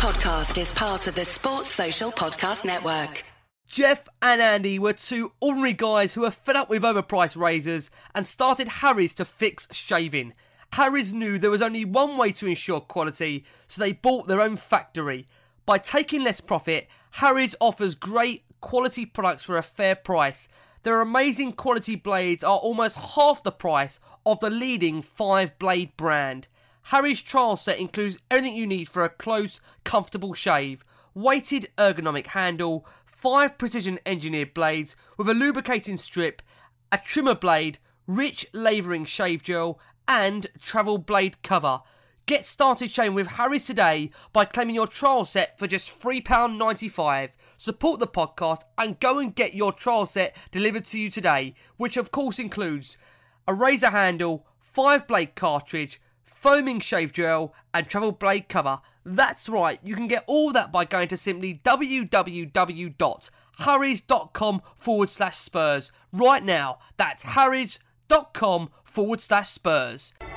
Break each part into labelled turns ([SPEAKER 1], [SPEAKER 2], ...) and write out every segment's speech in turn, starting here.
[SPEAKER 1] podcast is part of the Sports Social Podcast Network.
[SPEAKER 2] Jeff and Andy were two ordinary guys who were fed up with overpriced razors and started Harry's to fix shaving. Harry's knew there was only one way to ensure quality, so they bought their own factory. By taking less profit, Harry's offers great quality products for a fair price. Their amazing quality blades are almost half the price of the leading five blade brand. Harry's trial set includes everything you need for a close, comfortable shave. Weighted ergonomic handle, five precision engineered blades with a lubricating strip, a trimmer blade, rich lavering shave gel, and travel blade cover. Get started shaving with Harry's today by claiming your trial set for just £3.95. Support the podcast and go and get your trial set delivered to you today, which of course includes a razor handle, 5 blade cartridge, foaming shave gel, and travel blade cover. That's right, you can get all that by going to simply www.harrys.com forward slash Spurs. Right now, that's harrys.com forward slash Spurs.
[SPEAKER 3] Jan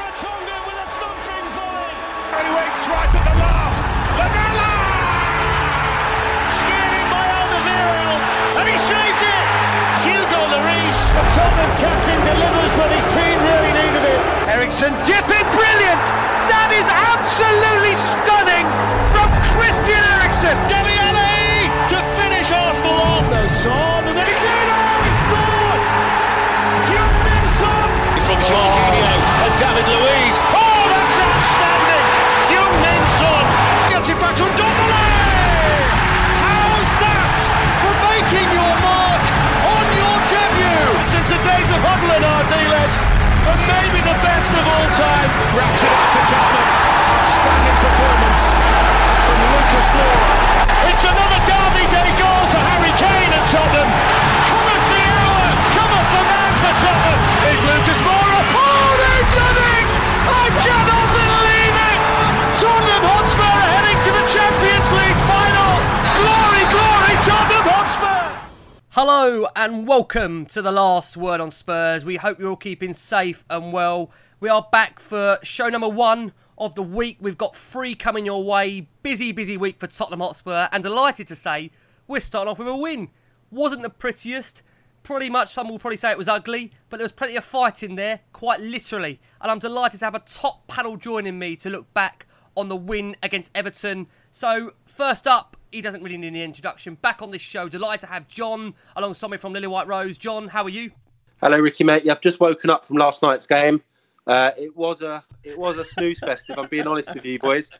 [SPEAKER 3] Vertonghen with a thumping volley.
[SPEAKER 4] He waits right at the last. Lamela!
[SPEAKER 3] Steered in by Alderweireld, and he saved it. Hugo Lloris, the Tottenham captain, delivers when his team really needed it.
[SPEAKER 4] Eriksen dipping, brilliant! That is absolutely stunning from Christian Eriksen.
[SPEAKER 3] Dele Alli to finish Arsenal off. There's Son, and then he's in. Oh, he scored! Heung-min Son.
[SPEAKER 5] from Jorginho and David Luiz.
[SPEAKER 3] Oh, that's outstanding! Heung-min Son gets it back to Ndombele. How's that for making your mark on your debut? Since the days of Hudlin, Ardiles, and maybe the best of all time.
[SPEAKER 4] Wraps it up for Tottenham. Outstanding performance from Lucas Moura.
[SPEAKER 3] It's another Derby Day goal for Harry Kane and Tottenham. Come of the hour, come of the man for Tottenham. Is Lucas Moura? Oh, they've done it! I cannot believe it! Tottenham
[SPEAKER 2] Hello and welcome to the last word on Spurs. We hope you're all keeping safe and well. We are back for show number one of the week. We've got three coming your way. Busy, busy week for Tottenham Hotspur, and delighted to say we're starting off with a win. Wasn't the prettiest. Pretty much, some will probably say it was ugly, but there was plenty of fight in there, quite literally. And I'm delighted to have a top panel joining me to look back on the win against Everton. So, first up, he doesn't really need any introduction. Back on this show, delighted to have John alongside me from Lilywhite Rose. John, how are you?
[SPEAKER 6] Hello, Ricky, mate. Yeah, I've just woken up from last night's game. Uh, it was a it was a snooze fest, if I'm being honest with you, boys.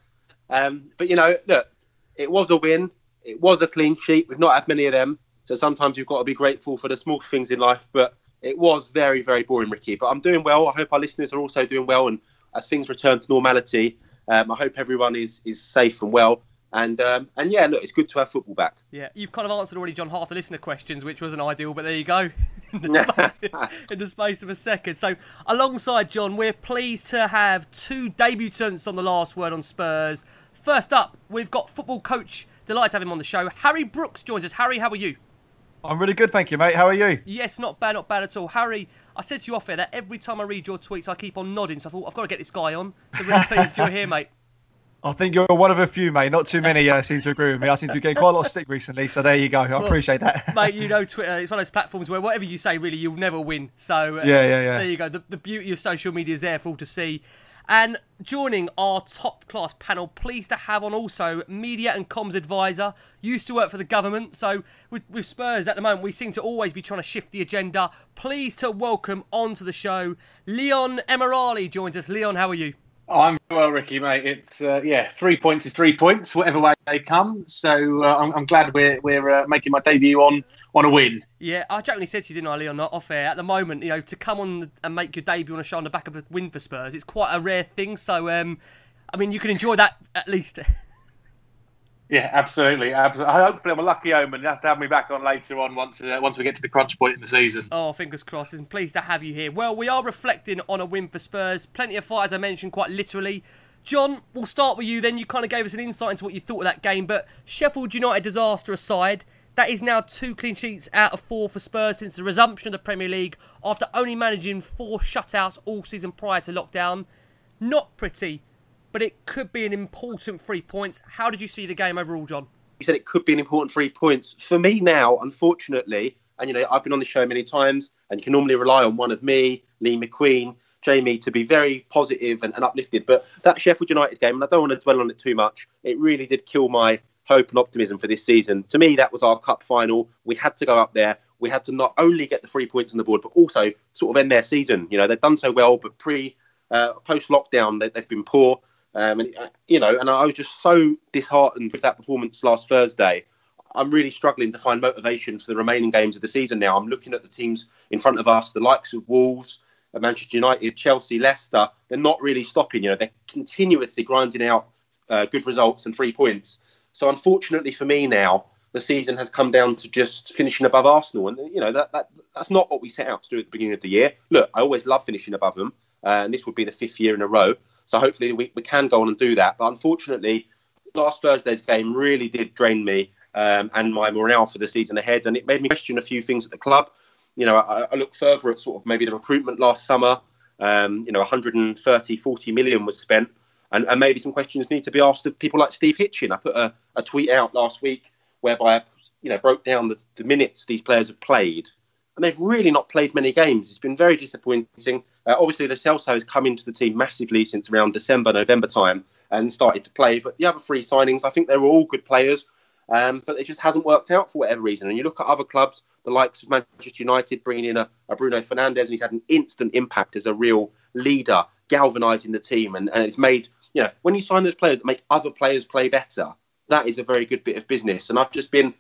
[SPEAKER 6] Um, but you know, look, it was a win. It was a clean sheet. We've not had many of them, so sometimes you've got to be grateful for the small things in life. But it was very, very boring, Ricky. But I'm doing well. I hope our listeners are also doing well. And as things return to normality, um, I hope everyone is is safe and well. And um, and yeah, look, it's good to have football back.
[SPEAKER 2] Yeah, you've kind of answered already, John, half the listener questions, which wasn't ideal, but there you go. in, the space, in the space of a second. So, alongside John, we're pleased to have two debutants on the last word on Spurs. First up, we've got football coach. Delighted to have him on the show. Harry Brooks joins us. Harry, how are you?
[SPEAKER 7] I'm really good, thank you, mate. How are you?
[SPEAKER 2] Yes, not bad, not bad at all. Harry, I said to you off air that every time I read your tweets, I keep on nodding. So I thought I've got to get this guy on. So really pleased you're here, mate.
[SPEAKER 7] I think you're one of a few, mate. Not too many uh, seem to agree with me. I seem to be getting quite a lot of stick recently, so there you go. I appreciate that.
[SPEAKER 2] mate, you know Twitter. It's one of those platforms where whatever you say, really, you'll never win. So uh,
[SPEAKER 7] Yeah, yeah, yeah.
[SPEAKER 2] There you go. The, the beauty of social media is there for all to see. And joining our top class panel, pleased to have on also media and comms advisor. Used to work for the government, so with, with Spurs at the moment, we seem to always be trying to shift the agenda. Pleased to welcome onto the show Leon Emirali joins us. Leon, how are you?
[SPEAKER 8] I'm well, Ricky, mate. It's uh, yeah, three points is three points, whatever way they come. So uh, I'm, I'm glad we're we're uh, making my debut on on a win.
[SPEAKER 2] Yeah, I jokingly said to you, didn't I, Leon, off air. At the moment, you know, to come on and make your debut on a show on the back of a win for Spurs, it's quite a rare thing. So, um, I mean, you can enjoy that at least.
[SPEAKER 8] Yeah, absolutely, absolutely. Hopefully, I'm a lucky omen. You have to have me back on later on once uh, once we get to the crunch point in the season.
[SPEAKER 2] Oh, fingers crossed. I'm pleased to have you here. Well, we are reflecting on a win for Spurs. Plenty of fight, as I mentioned, quite literally. John, we'll start with you then. You kind of gave us an insight into what you thought of that game, but Sheffield United disaster aside, that is now two clean sheets out of four for Spurs since the resumption of the Premier League after only managing four shutouts all season prior to lockdown. Not pretty. But it could be an important three points. How did you see the game overall, John?
[SPEAKER 6] You said it could be an important three points. For me now, unfortunately, and you know, I've been on the show many times, and you can normally rely on one of me, Lee McQueen, Jamie to be very positive and, and uplifted. But that Sheffield United game, and I don't want to dwell on it too much, it really did kill my hope and optimism for this season. To me, that was our cup final. We had to go up there. We had to not only get the three points on the board, but also sort of end their season. You know, they've done so well, but pre, uh, post lockdown, they, have been poor. Um, and uh, you know, and I was just so disheartened with that performance last Thursday. I'm really struggling to find motivation for the remaining games of the season now. I'm looking at the teams in front of us, the likes of Wolves, Manchester United, Chelsea, Leicester. They're not really stopping. You know, they're continuously grinding out uh, good results and three points. So unfortunately for me now, the season has come down to just finishing above Arsenal, and you know that, that that's not what we set out to do at the beginning of the year. Look, I always love finishing above them, uh, and this would be the fifth year in a row. So hopefully we, we can go on and do that. But unfortunately, last Thursday's game really did drain me um, and my morale for the season ahead, and it made me question a few things at the club. You know, I, I look further at sort of maybe the recruitment last summer. Um, you know, 130, 40 million was spent and, and maybe some questions need to be asked of people like Steve Hitchen. I put a, a tweet out last week whereby I you know broke down the, the minutes these players have played, and they've really not played many games. It's been very disappointing. Uh, obviously, Lo Celso has come into the team massively since around December, November time and started to play. But the other three signings, I think they were all good players, um, but it just hasn't worked out for whatever reason. And you look at other clubs, the likes of Manchester United, bringing in a, a Bruno Fernandes, and he's had an instant impact as a real leader, galvanising the team, and, and it's made you know, when you sign those players that make other players play better, that is a very good bit of business. And I've just been,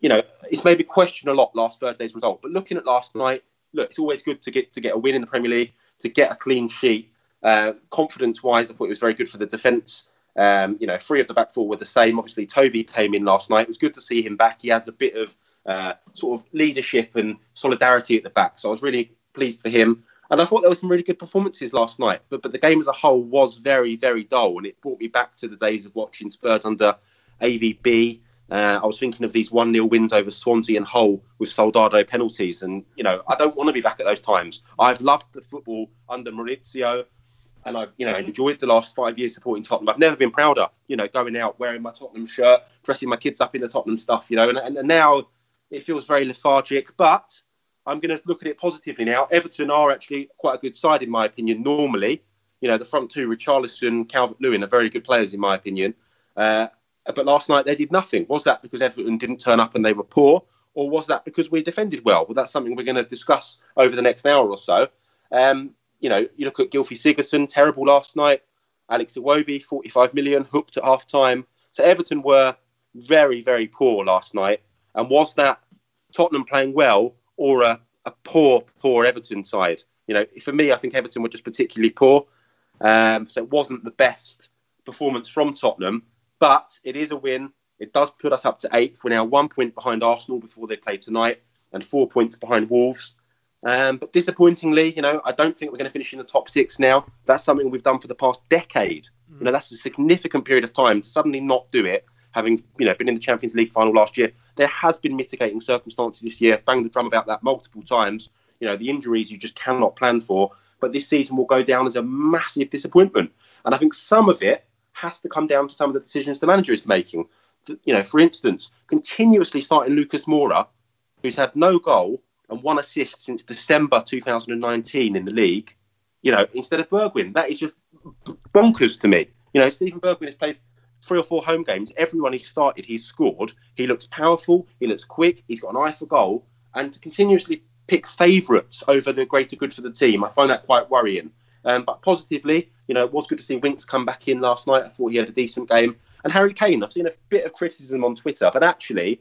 [SPEAKER 6] you know, it's maybe questioned a lot last Thursday's result. But looking at last night, look, it's always good to get to get a win in the Premier League, to get a clean sheet. Uh, confidence-wise, I thought it was very good for the defence. Um, you know, three of the back four were the same. Obviously, Toby came in last night. It was good to see him back. He had a bit of uh, sort of leadership and solidarity at the back, so I was really pleased for him. And I thought there were some really good performances last night, but but the game as a whole was very very dull, and it brought me back to the days of watching Spurs under AVB. Uh, I was thinking of these one 0 wins over Swansea and Hull with Soldado penalties, and you know I don't want to be back at those times. I've loved the football under Mauricio, and I've you know enjoyed the last five years supporting Tottenham. I've never been prouder, you know, going out wearing my Tottenham shirt, dressing my kids up in the Tottenham stuff, you know, and, and, and now it feels very lethargic, but I'm going to look at it positively now. Everton are actually quite a good side, in my opinion, normally. You know, the front two, Richarlison, Calvert Lewin, are very good players, in my opinion. Uh, but last night they did nothing. Was that because Everton didn't turn up and they were poor? Or was that because we defended well? Well, that's something we're going to discuss over the next hour or so. Um, you know, you look at Gylfi Sigurdsson, terrible last night. Alex Iwobi, 45 million, hooked at half time. So Everton were very, very poor last night. And was that Tottenham playing well or a, a poor, poor Everton side. You know, for me, I think Everton were just particularly poor. Um, so it wasn't the best performance from Tottenham, but it is a win. It does put us up to eighth. We're now one point behind Arsenal before they play tonight, and four points behind Wolves. Um, but disappointingly, you know, I don't think we're going to finish in the top six now. That's something we've done for the past decade. Mm. You know, that's a significant period of time to suddenly not do it, having you know been in the Champions League final last year. There has been mitigating circumstances this year. Bang the drum about that multiple times. You know, the injuries you just cannot plan for. But this season will go down as a massive disappointment. And I think some of it has to come down to some of the decisions the manager is making. You know, for instance, continuously starting Lucas Moura, who's had no goal and one assist since December 2019 in the league, you know, instead of Bergwijn. That is just bonkers to me. You know, Steven Bergwijn has played three or four home games, everyone he's started, he's scored. He looks powerful, he looks quick, he's got an eye for goal, and to continuously pick favourites over the greater good for the team, I find that quite worrying. Um, but positively, you know, it was good to see Winks come back in last night. I thought he had a decent game. And Harry Kane, I've seen a bit of criticism on Twitter, but actually,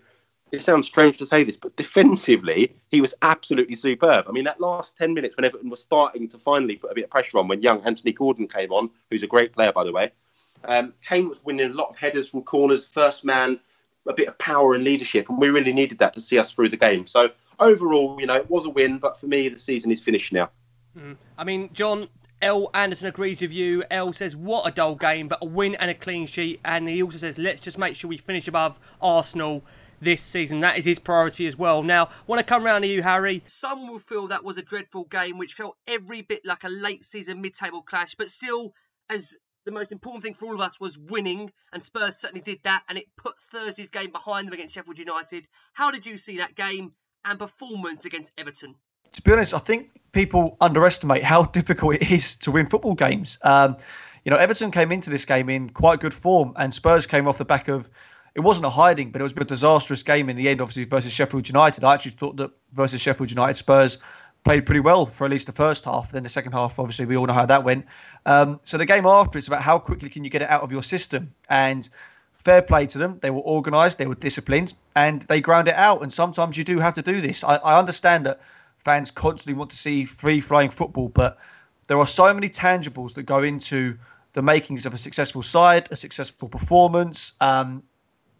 [SPEAKER 6] it sounds strange to say this, but defensively, he was absolutely superb. I mean, that last 10 minutes when Everton was starting to finally put a bit of pressure on when young Anthony Gordon came on, who's a great player, by the way, um, Kane was winning a lot of headers from corners, first man, a bit of power and leadership, and we really needed that to see us through the game. So overall, you know, it was a win, but for me, the season is finished now.
[SPEAKER 2] Mm. I mean, John. L. Anderson agrees with you. L says, What a dull game, but a win and a clean sheet. And he also says, Let's just make sure we finish above Arsenal this season. That is his priority as well. Now, want to come round to you, Harry. Some will feel that was a dreadful game, which felt every bit like a late season mid table clash, but still, as the most important thing for all of us was winning, and Spurs certainly did that, and it put Thursday's game behind them against Sheffield United. How did you see that game and performance against Everton?
[SPEAKER 7] To be honest, I think people underestimate how difficult it is to win football games. Um, you know, Everton came into this game in quite good form, and Spurs came off the back of. It wasn't a hiding, but it was a disastrous game in the end, obviously versus Sheffield United. I actually thought that versus Sheffield United, Spurs played pretty well for at least the first half. Then the second half, obviously, we all know how that went. Um, so the game after, it's about how quickly can you get it out of your system. And fair play to them. They were organised, they were disciplined, and they ground it out. And sometimes you do have to do this. I, I understand that fans constantly want to see free flying football, but there are so many tangibles that go into the makings of a successful side, a successful performance. Um,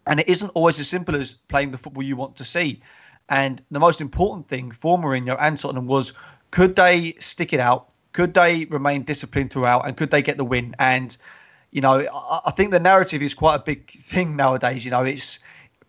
[SPEAKER 7] and it isn't always as simple as playing the football you want to see. And the most important thing for Mourinho and Tottenham was could they stick it out? Could they remain disciplined throughout? And could they get the win? And, you know, I, I think the narrative is quite a big thing nowadays. You know, it's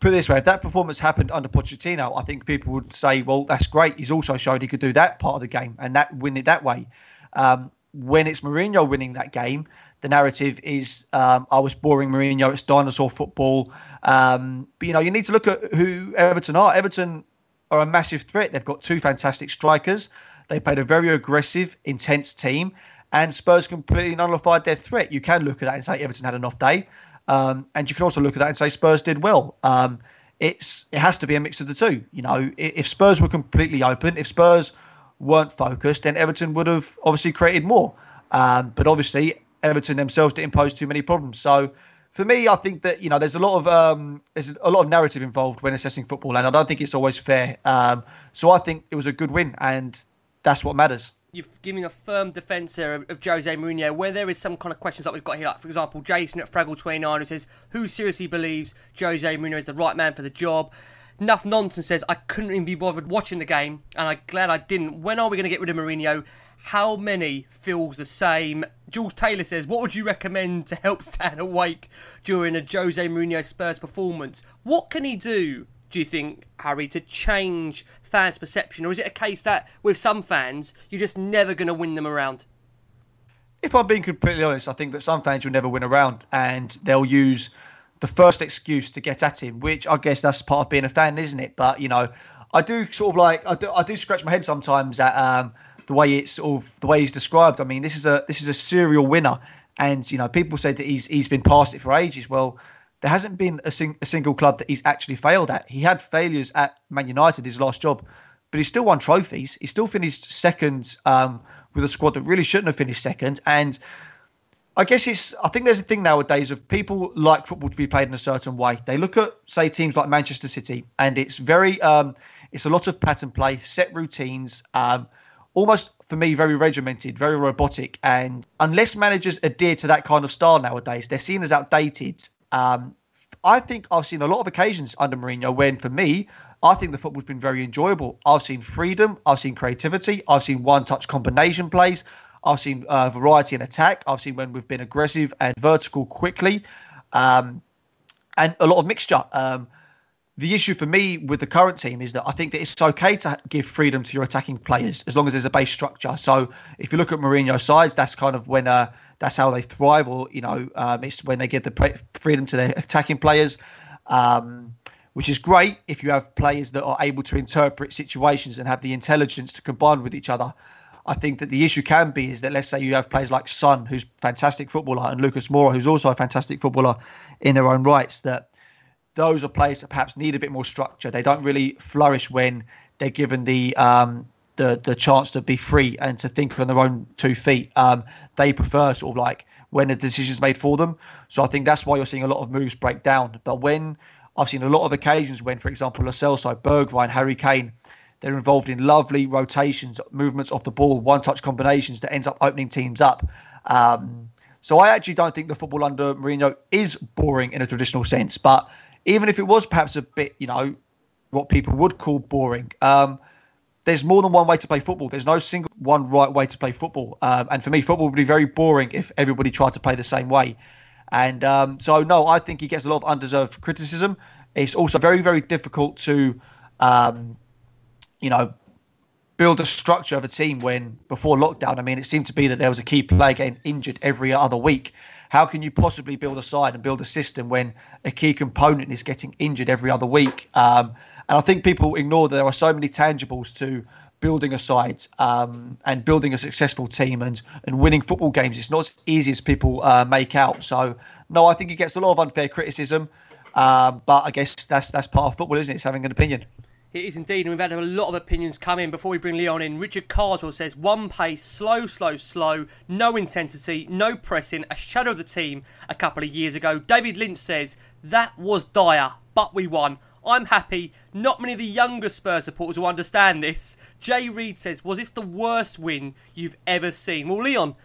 [SPEAKER 7] put this way if that performance happened under Pochettino, I think people would say, well, that's great. He's also showed he could do that part of the game and that win it that way. Um, when it's Mourinho winning that game, the narrative is um, I was boring Mourinho, it's dinosaur football. Um, but, you know, you need to look at who Everton are. Everton are a massive threat. They've got two fantastic strikers. They played a very aggressive, intense team, and Spurs completely nullified their threat. You can look at that and say Everton had an off day, um, and you can also look at that and say Spurs did well. Um, it's it has to be a mix of the two. You know, if Spurs were completely open, if Spurs weren't focused, then Everton would have obviously created more. Um, but obviously, Everton themselves didn't pose too many problems. So for me, I think that you know there's a lot of um, there's a lot of narrative involved when assessing football, and I don't think it's always fair. Um, so I think it was a good win, and that's what matters.
[SPEAKER 2] You've given a firm defence here of, of Jose Mourinho, where there is some kind of questions that we've got here. Like for example, Jason at Fraggle29 who says, "Who seriously believes Jose Mourinho is the right man for the job?" Enough nonsense says, "I couldn't even be bothered watching the game, and I'm glad I didn't." When are we going to get rid of Mourinho? How many feels the same? Jules Taylor says, What would you recommend to help stand awake during a Jose Mourinho Spurs performance? What can he do, do you think, Harry, to change fans' perception? Or is it a case that with some fans, you're just never going to win them around?
[SPEAKER 7] If I'm being completely honest, I think that some fans will never win around and they'll use the first excuse to get at him, which I guess that's part of being a fan, isn't it? But, you know, I do sort of like, I do, I do scratch my head sometimes at. Um, the way it's sort of the way he's described. I mean, this is a this is a serial winner, and you know people say that he's he's been past it for ages. Well, there hasn't been a, sing, a single club that he's actually failed at. He had failures at Man United, his last job, but he still won trophies. He still finished second um, with a squad that really shouldn't have finished second, and. I guess it's. I think there's a thing nowadays of people like football to be played in a certain way. They look at, say, teams like Manchester City, and it's very. Um, it's a lot of pattern play, set routines. Um, almost for me very regimented, very robotic. And unless managers adhere to that kind of style nowadays, they're seen as outdated. Um, I think I've seen a lot of occasions under Mourinho when, for me, I think the football's been very enjoyable. I've seen freedom, I've seen creativity, I've seen one-touch combination plays, I've seen uh, variety in attack, I've seen when we've been aggressive and vertical quickly, um, and a lot of mixture. Um, the issue for me with the current team is that I think that it's okay to give freedom to your attacking players as long as there's a base structure. So if you look at Mourinho's sides, that's kind of when uh, that's how they thrive, or you know, um, it's when they give the freedom to their attacking players, um, which is great if you have players that are able to interpret situations and have the intelligence to combine with each other. I think that the issue can be is that let's say you have players like Son, who's fantastic footballer, and Lucas Moura, who's also a fantastic footballer in their own rights, that those are players that perhaps need a bit more structure. They don't really flourish when they're given the um, the the chance to be free and to think on their own two feet. Um, they prefer sort of like when a decision's made for them. So I think that's why you're seeing a lot of moves break down. But when I've seen a lot of occasions when, for example, Lo Celso, Bergwijn, Harry Kane, they're involved in lovely rotations, movements off the ball, one-touch combinations that ends up opening teams up. Um, so I actually don't think the football under Mourinho is boring in a traditional sense, but even if it was perhaps a bit, you know, what people would call boring. Um, there's more than one way to play football. There's no single one right way to play football. Um, and for me, football would be very boring if everybody tried to play the same way. And um, so, no, I think he gets a lot of undeserved criticism. It's also very, very difficult to, um, you know, build a structure of a team when before lockdown, I mean, it seemed to be that there was a key player getting injured every other week. How can you possibly build a side and build a system when a key component is getting injured every other week? Um, and I think people ignore that there are so many tangibles to building a side um, and building a successful team and, and winning football games. It's not as easy as people uh, make out. So, no, I think he gets a lot of unfair criticism. Um, but I guess that's that's part of football, isn't it? It's having an opinion.
[SPEAKER 2] It is indeed, and we've had a lot of opinions come in before we bring Leon in. Richard Carswell says one pace, slow, slow, slow, no intensity, no pressing, a shadow of the team a couple of years ago. David Lynch says that was dire, but we won. I'm happy. Not many of the younger Spurs supporters will understand this. Jay Reed says, Was this the worst win you've ever seen? Well, Leon,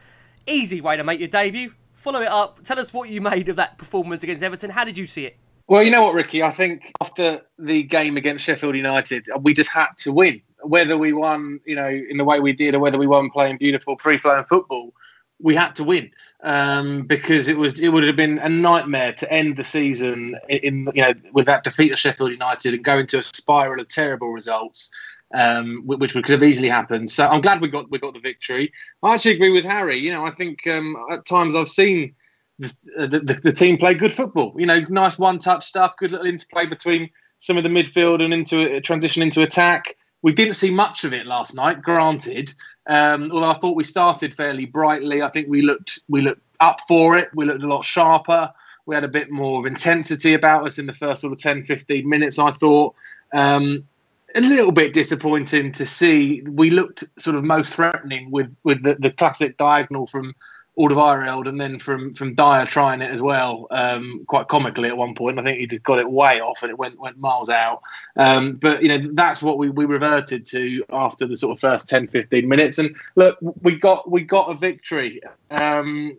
[SPEAKER 2] easy way to make your debut. Follow it up. Tell us what you made of that performance against Everton. How did you see it?
[SPEAKER 8] Well, you know what, Ricky? I think after the game against Sheffield United, we just had to win. Whether we won, you know, in the way we did, or whether we won playing beautiful, free-flowing football, we had to win um, because it was it would have been a nightmare to end the season in you know with that defeat of Sheffield United and go into a spiral of terrible results. Um, which could have easily happened. So I'm glad we got we got the victory. I actually agree with Harry. You know, I think um, at times I've seen the, the, team play good football. You know, nice one-touch stuff, good little interplay between some of the midfield and into a transition into attack. We didn't see much of it last night, granted. Um, although I thought we started fairly brightly. I think we looked we looked up for it. We looked a lot sharper. We had a bit more of intensity about us in the first sort of 10, 15 minutes, I thought. Um, a little bit disappointing to see. We looked sort of most threatening with, with the, the classic diagonal from Alderweireld and then from from Dier trying it as well, um, quite comically at one point. I think he just got it way off and it went went miles out. Um, but you know that's what we, we reverted to after the sort of first 10, 15 minutes. And look, we got we got a victory. Um,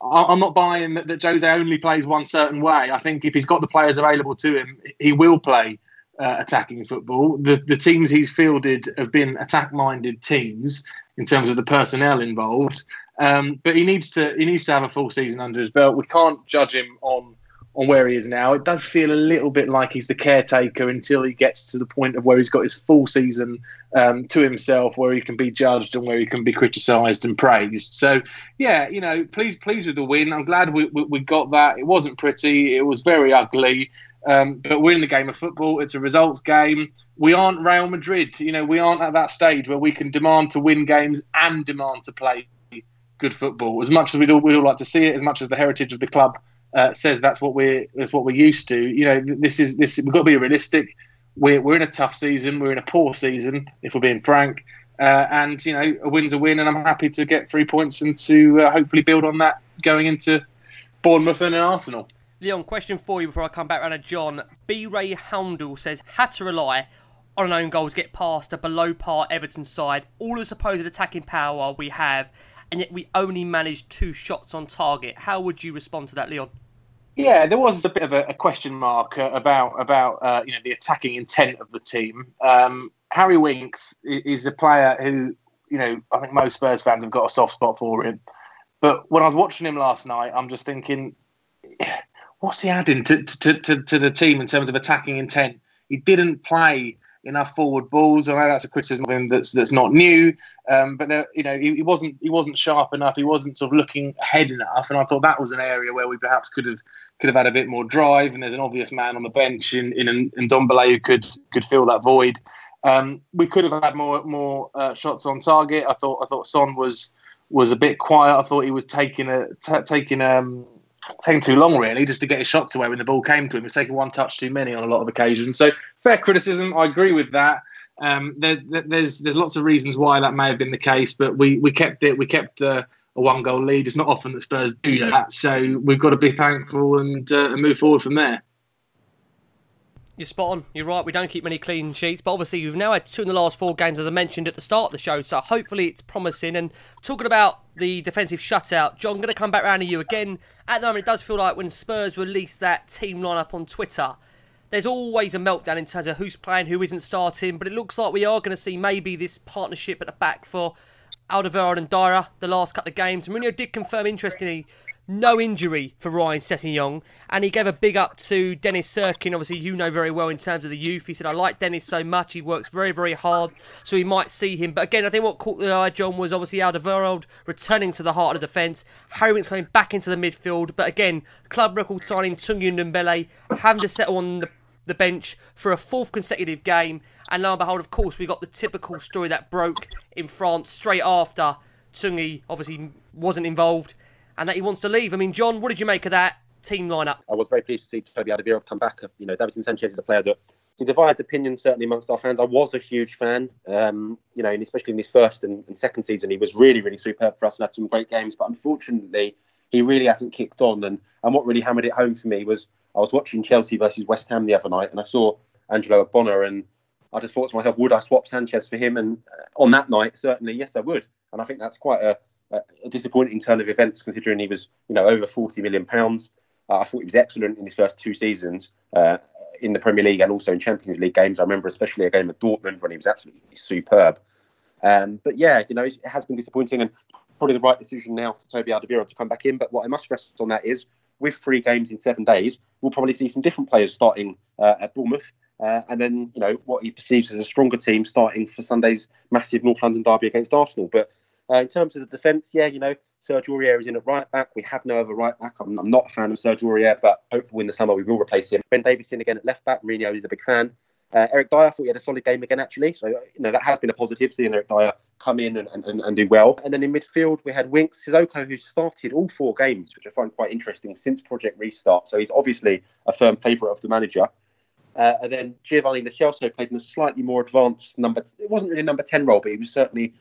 [SPEAKER 8] I'm not buying that, that Jose only plays one certain way. I think if he's got the players available to him, he will play uh, attacking football. The the teams he's fielded have been attack minded teams in terms of the personnel involved. Um, but he needs to he needs to have a full season under his belt. We can't judge him on on where he is now. It does feel a little bit like he's the caretaker until he gets to the point of where he's got his full season um, to himself, where he can be judged and where he can be criticised and praised. So, yeah, you know, pleased pleased with the win. I'm glad we, we, we got that. It wasn't pretty. It was very ugly. Um, but we're in the game of football. It's a results game. We aren't Real Madrid. You know, we aren't at that stage where we can demand to win games and demand to play good football. As much as we'd all, we'd all like to see it, as much as the heritage of the club uh, says that's what we're that's what we're used to. You know, this is this. We've got to be realistic. We're we're in a tough season. We're in a poor season, if we're being frank. Uh, and you know, a win's a win, and I'm happy to get three points and to uh, hopefully build on that going into Bournemouth and Arsenal.
[SPEAKER 2] Leon, question for you before I come back around to John. B. Ray Houndel says had to rely on an own goal to get past a below par Everton side. All the supposed attacking power we have, and yet we only managed two shots on target. How would you respond to that, Leon?
[SPEAKER 8] Yeah, there was a bit of a, a question mark uh, about about uh, you know the attacking intent of the team. Um, Harry Winks is a player who you know I think most Spurs fans have got a soft spot for him. But when I was watching him last night, I'm just thinking, what's he adding to, to, to, to the team in terms of attacking intent? He didn't play enough forward balls. I know that's a criticism of him that's that's not new, um, but there, you know he, he, wasn't he wasn't sharp enough. He wasn't sort of looking ahead enough, and I thought that was an area where we perhaps could have could have had a bit more drive. And there's an obvious man on the bench in in, in Ndombele who could could fill that void. Um, we could have had more more uh, shots on target. I thought I thought Son was was a bit quiet. I thought he was taking a t- taking um taking too long, really, just to get his shots away when the ball came to him. He was taking one touch too many on a lot of occasions. So fair criticism. I agree with that. Um, there, there's there's lots of reasons why that may have been the case, but we we kept it. We kept uh, a one goal lead. It's not often that Spurs do that, so we've got to be thankful and, uh, and move forward from there.
[SPEAKER 2] You're spot on. You're right. We don't keep many clean sheets, but obviously we've now had two in the last four games, as I mentioned at the start of the show. So hopefully it's promising. And talking about the defensive shutout, John, going to come back around to you again. At the moment, it does feel like when Spurs release that team lineup on Twitter, there's always a meltdown in terms of who's playing, who isn't starting. But it looks like we are going to see maybe this partnership at the back for Alderweireld and Dier the last couple of games. Mourinho did confirm, interestingly, no injury for Ryan Sessegnon, and he gave a big up to Dennis Cirkin, obviously you know very well in terms of the youth. He said, I like Dennis so much, he works very, very hard, so we might see him. But again, I think what caught the eye, John, was obviously Alderweireld returning to the heart of the defence, Harry Winks coming back into the midfield, but again, club record signing Tanguy Ndombele having to settle on the, the bench for a fourth consecutive game, and lo and behold, of course, we got the typical story that broke in France straight after Tanguy obviously wasn't involved and that he wants to leave. I mean, John, what did you make of that team lineup?
[SPEAKER 6] I was very pleased to see Toby Alderweireld come back. You know, Davinson Sanchez is a player that he divides opinion certainly amongst our fans. I was a huge fan, um, you know, and especially in his first and, and, second season, he was really, really superb for us and had some great games. But unfortunately, he really hasn't kicked on. And, and what really hammered it home for me was I was watching Chelsea versus West Ham the other night, and I saw Angelo Ogbonna and I just thought to myself, would I swap Sanchez for him? And uh, on that night, certainly, yes, I would. And I think that's quite a, a disappointing turn of events considering he was, you know, over 40 million pounds. Uh, I thought he was excellent in his first two seasons uh, in the Premier League and also in Champions League games. I remember especially a game at Dortmund when he was absolutely superb. Um, but yeah, you know, it has been disappointing and probably the right decision now for Toby Alderweireld to come back in. But what I must stress on that is, with three games in seven days, we'll probably see some different players starting uh, at Bournemouth. Uh, and then, you know, what he perceives as a stronger team starting for Sunday's massive North London derby against Arsenal. But uh, in terms of the defence, yeah, you know, Serge Aurier is in at right back. We have no other right back. I'm, I'm not a fan of Serge Aurier, but hopefully in the summer we will replace him. Ben Davies in again at left back. Mourinho is a big fan. Uh, Eric Dier, I thought he had a solid game again, actually. So, you know, that has been a positive, seeing Eric Dier come in and, and, and do well. And then in midfield, we had Winks Sissoko, who started all four games, which I find quite interesting since Project Restart. So he's obviously a firm favourite of the manager. Uh, and then Giovani Lo played in a slightly more advanced number. It wasn't really number 10 role, but he was certainly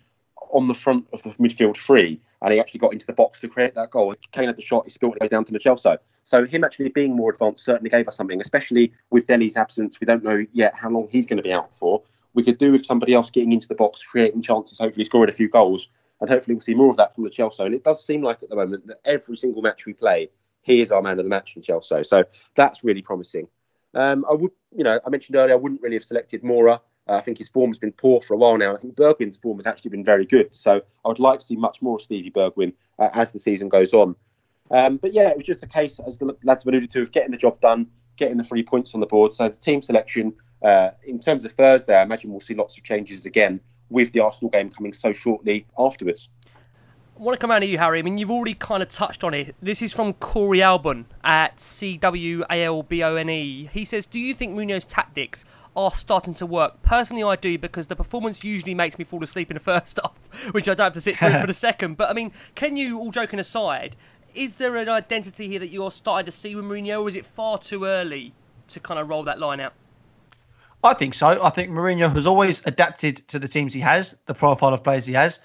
[SPEAKER 6] on the front of the midfield three, and he actually got into the box to create that goal. Kane had the shot, he spilled it, goes down to Lo Celso. So him actually being more advanced certainly gave us something, especially with Dele's absence. We don't know yet how long he's going to be out for. We could do with somebody else getting into the box, creating chances, hopefully scoring a few goals, and hopefully we'll see more of that from Lo Celso. And it does seem like at the moment that every single match we play, he is our man of the match in Chelsea. So that's really promising. Um, I would, you know, I mentioned earlier I wouldn't really have selected Moura. Uh, I think his form has been poor for a while now. I think Bergwijn's form has actually been very good. So I would like to see much more of Stevie Bergwijn uh, as the season goes on. Um, but yeah, it was just a case, as the lads have alluded to, of getting the job done, getting the three points on the board. So the team selection, uh, in terms of Thursday, I imagine we'll see lots of changes again with the Arsenal game coming so shortly afterwards.
[SPEAKER 2] I want to come around to you, Harry. I mean, you've already kind of touched on it. This is from Corey Albon at C W A L B O N E. He says, Do you think Mourinho's tactics are starting to work. Personally, I do because the performance usually makes me fall asleep in the first half, which I don't have to sit through for the second. But I mean, can you, all joking aside, is there an identity here that you're starting to see with Mourinho, or is it far too early to kind of roll that line out?
[SPEAKER 7] I think so. I think Mourinho has always adapted to the teams he has, the profile of players he has.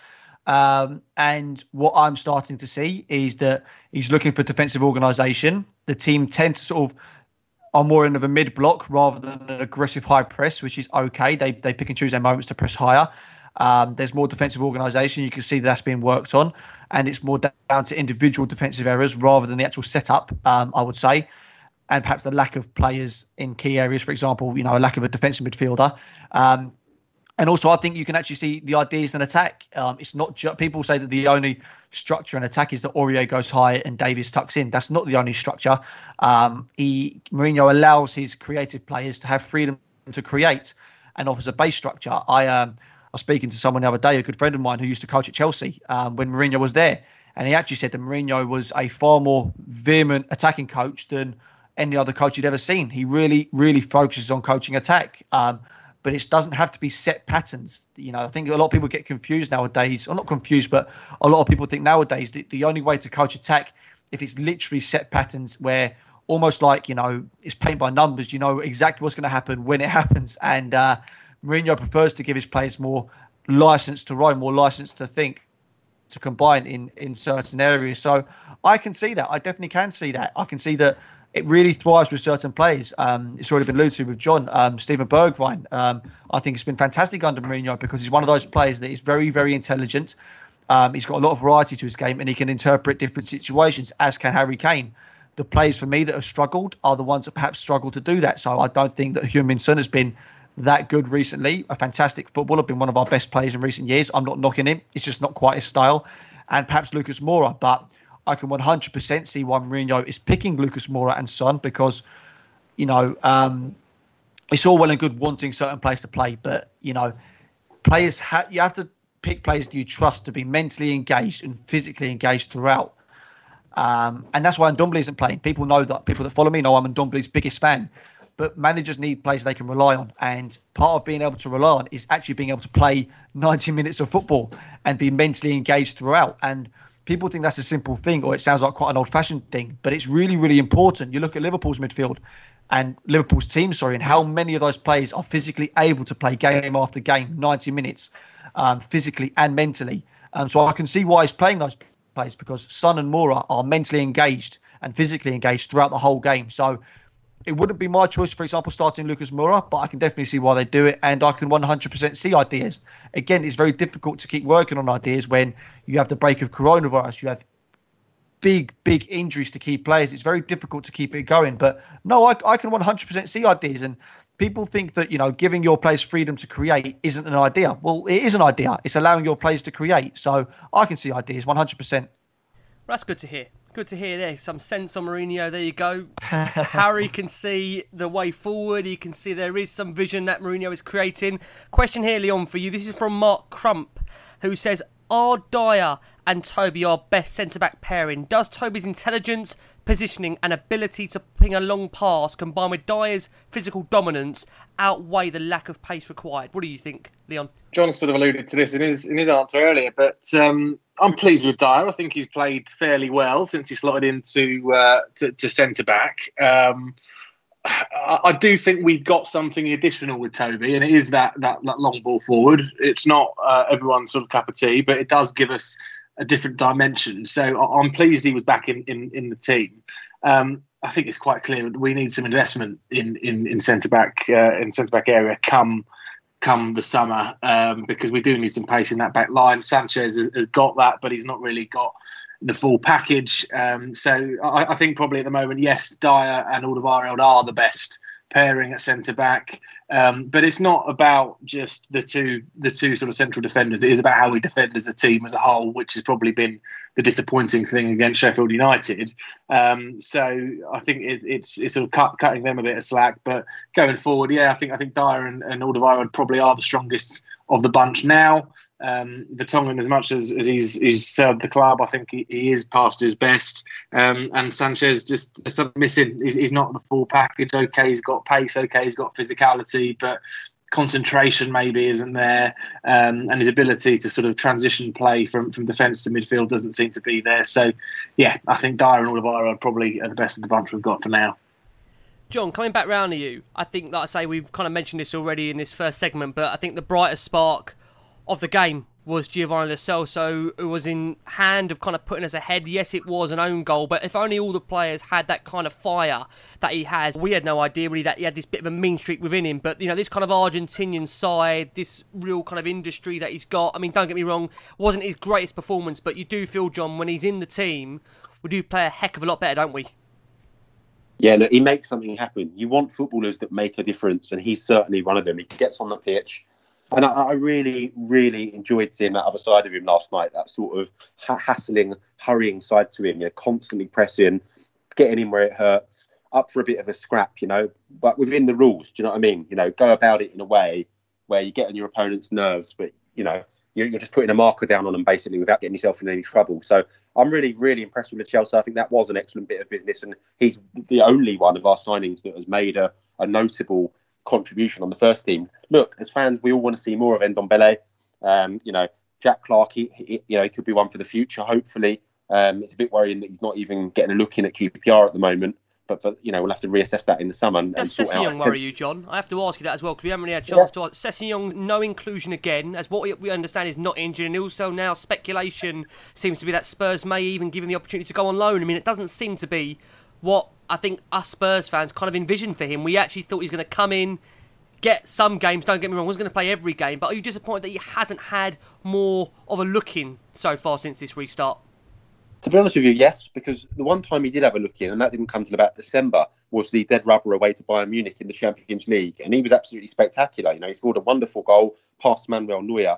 [SPEAKER 7] Um, and what I'm starting to see is that he's looking for defensive organisation. The team tend to sort of are more in of a mid block rather than an aggressive high press, which is okay. They they pick and choose their moments to press higher. Um, there's more defensive organisation. You can see that's being worked on, and it's more down to individual defensive errors rather than the actual setup. Um, I would say, and perhaps the lack of players in key areas. For example, you know, a lack of a defensive midfielder. Um, and also, I think you can actually see the ideas in attack. Um, it's not just people say that the only structure in attack is that Aurier goes high and Davies tucks in. That's not the only structure. Um, he Mourinho allows his creative players to have freedom to create and offers a base structure. I um, I was speaking to someone the other day, a good friend of mine who used to coach at Chelsea um, when Mourinho was there, and he actually said that Mourinho was a far more vehement attacking coach than any other coach he'd ever seen. He really, really focuses on coaching attack. Um, but it doesn't have to be set patterns. You know, I think a lot of people get confused nowadays, or not confused, but a lot of people think nowadays that the only way to coach attack if it's literally set patterns where almost like you know it's paint by numbers. You know exactly what's going to happen when it happens, and uh, Mourinho prefers to give his players more license to roam, more license to think, to combine in in certain areas. So I can see that. I definitely can see that. I can see that it really thrives with certain players. Um, it's already been alluded to with John, um, Steven Bergwijn. Um, I think it's been fantastic under Mourinho because he's one of those players that is very, very intelligent. Um, he's got a lot of variety to his game and he can interpret different situations, as can Harry Kane. The players for me that have struggled are the ones that perhaps struggle to do that. So I don't think that Heung-min Son has been that good recently. A fantastic footballer, been one of our best players in recent years. I'm not knocking him. It's just not quite his style. And perhaps Lucas Moura. But I can 100% see why Mourinho is picking Lucas Moura and Son because, you know, um, it's all well and good wanting certain players to play, but you know, players ha- you have to pick players that you trust to be mentally engaged and physically engaged throughout. Um, and that's why Ndombele isn't playing. People know that. People that follow me know I'm Ndombele's biggest fan. But managers need players they can rely on. And part of being able to rely on is actually being able to play 90 minutes of football and be mentally engaged throughout. And people think that's a simple thing or it sounds like quite an old fashioned thing, but it's really, really important. You look at Liverpool's midfield and Liverpool's team, sorry, and how many of those players are physically able to play game after game, 90 minutes, um, physically and mentally. Um, so I can see why he's playing those players because Son and Moura are mentally engaged and physically engaged throughout the whole game. So it wouldn't be my choice, for example, starting Lucas Moura, but I can definitely see why they do it, and I can 100% see ideas. Again, it's very difficult to keep working on ideas when you have the break of coronavirus, you have big, big injuries to key players. It's very difficult to keep it going. But no, I, I can 100% see ideas, and people think that you know giving your players freedom to create isn't an idea. Well, it is an idea. It's allowing your players to create. So I can see ideas 100%.
[SPEAKER 2] That's good to hear. Good to hear there. Some sense on Mourinho. There you go. Harry can see the way forward. He can see there is some vision that Mourinho is creating. Question here, Leon, for you. This is from Mark Crump, who says, Are Dier and Toby our best centre back pairing? Does Toby's intelligence, positioning, and ability to ping a long pass combined with Dier's physical dominance outweigh the lack of pace required? What do you think, Leon?
[SPEAKER 8] John sort of alluded to this in his in his answer earlier, but um, I'm pleased with Dyer. I think he's played fairly well since he slotted into uh, to, to centre back. Um, I, I do think we've got something additional with Toby, and it is that that, that long ball forward. It's not uh, everyone's sort of cup of tea, but it does give us a different dimension. So I'm pleased he was back in in, in the team. Um, I think it's quite clear that we need some investment in in, in centre back uh, in centre back area come come the summer um, because we do need some pace in that back line. Sanchez has, has got that, but he's not really got the full package. Um, so I, I think probably at the moment, yes, Dier and Alderweireld are the best pairing at centre back, um, but it's not about just the two the two sort of central defenders. It is about how we defend as a team as a whole, which has probably been the disappointing thing against Sheffield United. Um, so I think it, it's it's sort of cut, cutting them a bit of slack. But going forward, yeah, I think I think Dier and, and Alderweireld probably are the strongest of the bunch now. Um, Vertonghen, as much as, as he's, he's served the club, I think he, he is past his best. Um, and Sanchez just something missing. He's, he's not the full package. Okay, he's got pace. Okay, he's got physicality, but concentration maybe isn't there, um, and his ability to sort of transition play from, from defence to midfield doesn't seem to be there. So, yeah, I think Dier and Alderweireld probably are the best of the bunch we've got for now.
[SPEAKER 2] John, coming back round to you, I think, like I say, we've kind of mentioned this already in this first segment, but I think the brightest spark of the game was Giovani Lo Celso, who was in hand of kind of putting us ahead. Yes, it was an own goal, but if only all the players had that kind of fire that he has. We had no idea really that he had this bit of a mean streak within him, but you know, this kind of Argentinian side, this real kind of industry that he's got. I mean, don't get me wrong, wasn't his greatest performance, but you do feel, John, when he's in the team, we do play a heck of a lot better, don't we?
[SPEAKER 6] Yeah, look, he makes something happen. You want footballers that make a difference, and he's certainly one of them. He gets on the pitch, and I, I really, really enjoyed seeing that other side of him last night. That sort of ha- hassling, hurrying side to him. You know, constantly pressing, getting in where it hurts, up for a bit of a scrap. You know, but within the rules. Do you know what I mean? You know, go about it in a way where you get on your opponent's nerves, but you know, you're, you're just putting a marker down on them basically without getting yourself in any trouble. So I'm really, really impressed with Chelsea. I think that was an excellent bit of business, and he's the only one of our signings that has made a, a notable contribution on the first team. Look, as fans, we all want to see more of Ndombele. Um, you know, Jack Clarke, he, he, you know, he could be one for the future. Hopefully, um, it's a bit worrying that he's not even getting a look in at QPR at the moment. But, but you know, we'll have to reassess that in the summer. And,
[SPEAKER 2] Does
[SPEAKER 6] and sort out-
[SPEAKER 2] Sessegnon worry you, John? I have to ask you that as well because we haven't really had a chance to ask. Sessegnon, no inclusion again, as what we understand is not injured, and also now speculation seems to be that Spurs may even give him the opportunity to go on loan. I mean, it doesn't seem to be what I think us Spurs fans kind of envisioned for him. We actually thought he was going to come in, get some games. Don't get me wrong, was going to play every game. But are you disappointed that he hasn't had more of a look in so far since this restart?
[SPEAKER 6] To be honest with you, yes, because the one time he did have a look in, and that didn't come till about December, was the dead rubber away to Bayern Munich in the Champions League, and he was absolutely spectacular. You know, he scored a wonderful goal past Manuel Neuer,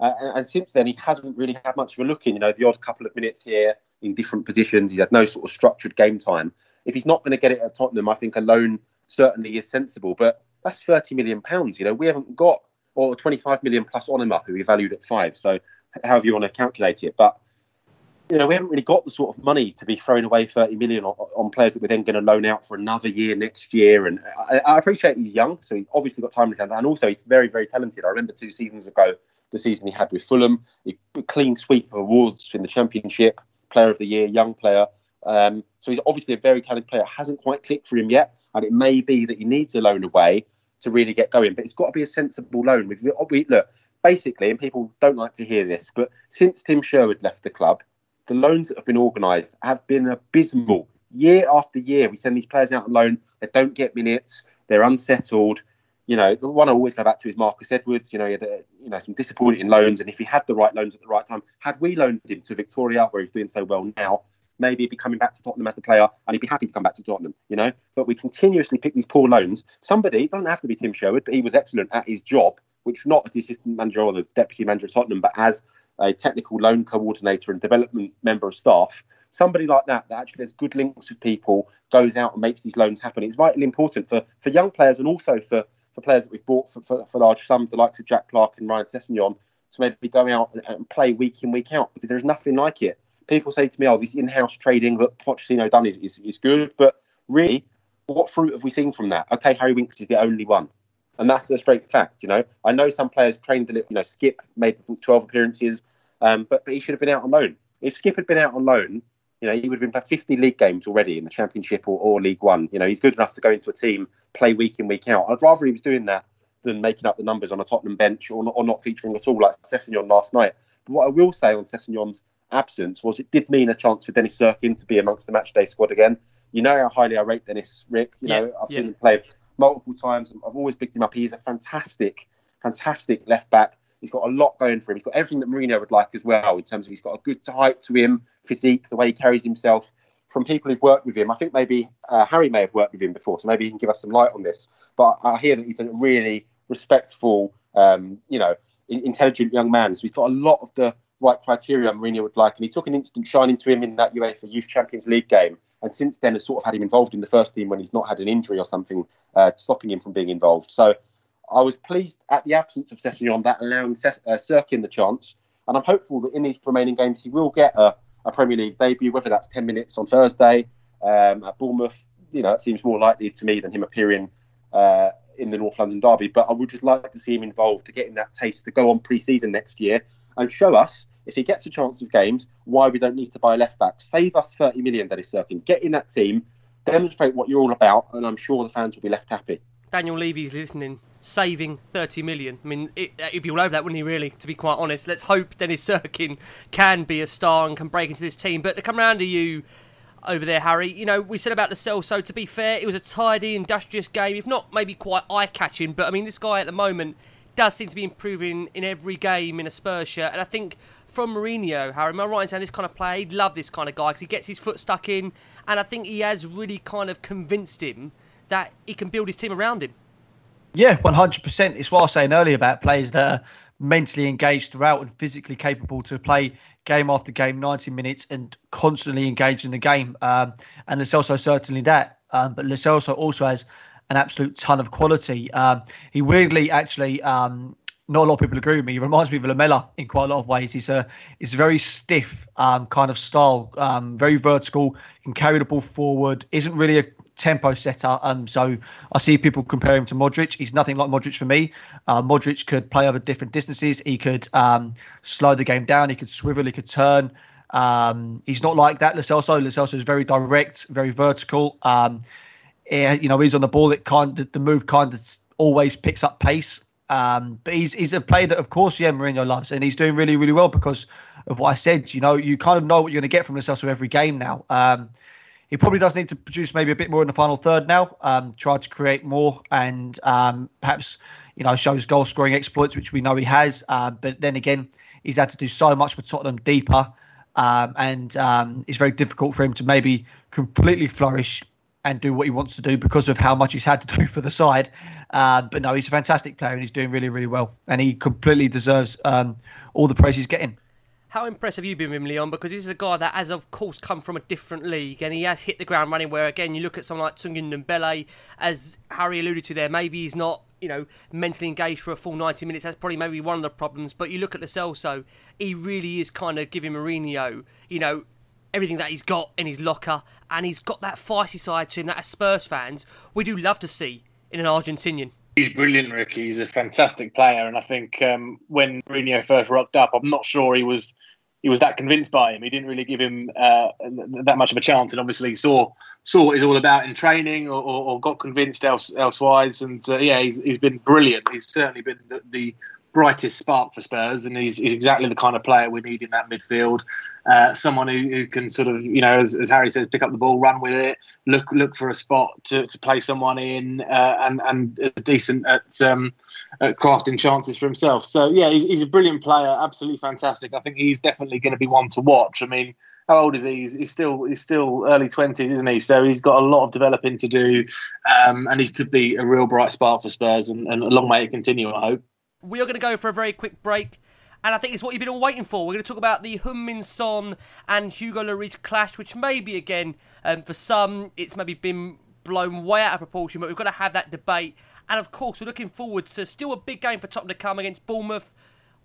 [SPEAKER 6] uh, and, and since then he hasn't really had much of a look in. You know, the odd couple of minutes here, in different positions. He's had no sort of structured game time. If he's not going to get it at Tottenham, I think a loan certainly is sensible. But that's 30 million pounds. You know, we haven't got or 25 million plus Onomah, who we valued at five. So however you want to calculate it, but you know, we haven't really got the sort of money to be throwing away 30 million on, on players that we're then going to loan out for another year next year. And I, I, appreciate he's young, so he's obviously got time his hands. And also, he's very, very talented. I remember two seasons ago, the season he had with Fulham, a clean sweep of awards in the Championship, Player of the Year, young player. Um, so he's obviously a very talented player. Hasn't quite clicked for him yet, and it may be that he needs a loan away to really get going. But it's got to be a sensible loan. We've, we, look, basically, and people don't like to hear this, but since Tim Sherwood left the club, the loans that have been organised have been abysmal. Year after year, we send these players out on loan. They don't get minutes. They're unsettled. You know, the one I always go back to is Marcus Edwards. You know, he had, you know some disappointing loans, and if he had the right loans at the right time, had we loaned him to Vitória, where he's doing so well now, maybe he'd be coming back to Tottenham as a player, and he'd be happy to come back to Tottenham. You know, but we continuously pick these poor loans. Somebody doesn't have to be Tim Sherwood, but he was excellent at his job, which not as the assistant manager or the deputy manager of Tottenham, but as a technical loan coordinator and development member of staff, somebody like that that actually has good links with people, goes out and makes these loans happen. It's vitally important for, for young players and also for, for players that we've bought for, for, for large sums, the likes of Jack Clarke and Ryan Sessegnon, to maybe go out and, and, play week in, week out, because there's nothing like it. People say to me, oh, this in-house trading that Pochettino done is, is, is good, but really, what fruit have we seen from that? Okay, Harry Winks is the only one and that's a straight fact. You know, I know some players trained a little. You know, Skipp made twelve appearances, um, but but he should have been out on loan. If Skipp had been out on loan, you know, he would have been playing fifty league games already in the Championship or, or League One. You know, he's good enough to go into a team, play week in week out. I'd rather he was doing that than making up the numbers on a Tottenham bench or not, or not featuring at all like Sessegnon last night. But what I will say on Sessegnon's absence was it did mean a chance for Dennis Cirkin to be amongst the matchday squad again. You know how highly I rate Dennis Rick. You know, I've seen him play multiple times. I've always picked him up. He's a fantastic, fantastic left back. He's got a lot going for him. He's got everything that Mourinho would like as well in terms of he's got a good height to him, physique, the way he carries himself. From people who've worked with him, I think maybe uh, Harry may have worked with him before, so maybe he can give us some light on this. But I hear that he's a really respectful, um, you know, intelligent young man. So he's got a lot of the right criteria Mourinho would like, and he took an instant shining to him in that UEFA Youth Champions League game and since then has sort of had him involved in the first team when he's not had an injury or something uh, stopping him from being involved. So I was pleased at the absence of Sessegnon that allowing Ses- uh, the chance, and I'm hopeful that in these remaining games he will get a, a Premier League debut, whether that's 10 minutes on Thursday um, at Bournemouth. You know, that seems more likely to me than him appearing uh, in the North London derby. But I would just like to see him involved to get him that taste to go on pre-season next year and show us if he gets a chance of games, why we don't need to buy left back. Save us 30 million, Dennis Cirkin. Get in that team, demonstrate what you're all about, and I'm sure the fans will be left happy.
[SPEAKER 2] Daniel Levy's listening. Saving 30 million. I mean, it, would be all over that, wouldn't he, really, to be quite honest? Let's hope Dennis Cirkin can be a star and can break into this team. But to come round to you over there, Harry, you know, we said about Lo Celso, to be fair, it was a tidy, industrious game, if not maybe quite eye catching. But I mean, this guy at the moment does seem to be improving in every game in a Spurs shirt. And I think from Mourinho, Harry. Am I right in saying this kind of player? He'd love this kind of guy because he gets his foot stuck in, and I think he has really kind of convinced him that he can build his team around him.
[SPEAKER 7] Yeah, one hundred percent. It's what I was saying earlier about players that are mentally engaged throughout and physically capable to play game after game, ninety minutes, and constantly engaged in the game. Um, and Lo Celso certainly that. Um, but Lo Celso also has an absolute ton of quality. Um, he weirdly actually um, not a lot of people agree with me. He reminds me of Lamela in quite a lot of ways. He's a he's a very stiff um, kind of style, um, very vertical, can carry the ball forward, isn't really a tempo setter. Um, so I see people compare him to Modric. He's nothing like Modric for me. Uh, Modric could play over different distances. He could um, slow the game down. He could swivel. He could turn. Um, he's not like that. Lo Celso. Lo Celso is very direct, very vertical. Um, you know, he's on the ball. It kind the move kind of always picks up pace. Um, but he's he's a player that, of course, yeah, Mourinho loves, and he's doing really, really well because of what I said. You know, you kind of know what you're going to get from himself every game now. Um, he probably does need to produce maybe a bit more in the final third now. Um, try to create more and um, perhaps you know show his goal scoring exploits, which we know he has. Um, but then again, he's had to do so much for Tottenham deeper, um, and um, it's very difficult for him to maybe completely flourish and do what he wants to do because of how much he's had to do for the side. Uh, but no, he's a fantastic player and he's doing really, really well. And he completely deserves um, all the praise he's getting.
[SPEAKER 2] How impressed have you been with Leon? Because this is a guy that has, of course, come from a different league and he has hit the ground running. Where, again, you look at someone like Tanguy Ndombele, as Harry alluded to there, maybe he's not, you know, mentally engaged for a full 90 minutes. That's probably maybe one of the problems. But you look at Lo Celso, he really is kind of giving Mourinho, you know, everything that he's got in his locker and he's got that feisty side to him that, as Spurs fans, we do love to see in an Argentinian.
[SPEAKER 8] He's brilliant, Ricky. He's a fantastic player, and I think um, when Mourinho first rocked up, I'm not sure he was he was that convinced by him. He didn't really give him uh, that much of a chance, and obviously saw saw what he's all about in training, or, or, or got convinced else elsewise. And uh, yeah, he's, he's been brilliant. He's certainly been the, the brightest spark for Spurs, and he's, he's, exactly the kind of player we need in that midfield. Uh, someone who, who, can sort of, you know, as, as, Harry says, pick up the ball, run with it, look look for a spot to, to play someone in, uh, and and decent at, um, at crafting chances for himself. So yeah, he's, he's, a brilliant player, absolutely fantastic. I think he's definitely going to be one to watch. I mean. How old is he? He's, he's still he's still early twenties, isn't he? So he's got a lot of developing to do, um, and he could be a real bright spark for Spurs, and, and a long way to continue. I hope
[SPEAKER 2] we are going to go for a very quick break. And I think it's what you've been all waiting for. We're going to talk about the Heung-min Son and Hugo Lloris clash, which maybe, again, um, for some, it's maybe been blown way out of proportion, but we've got to have that debate. And of course, we're looking forward to still a big game for Tottenham to come against Bournemouth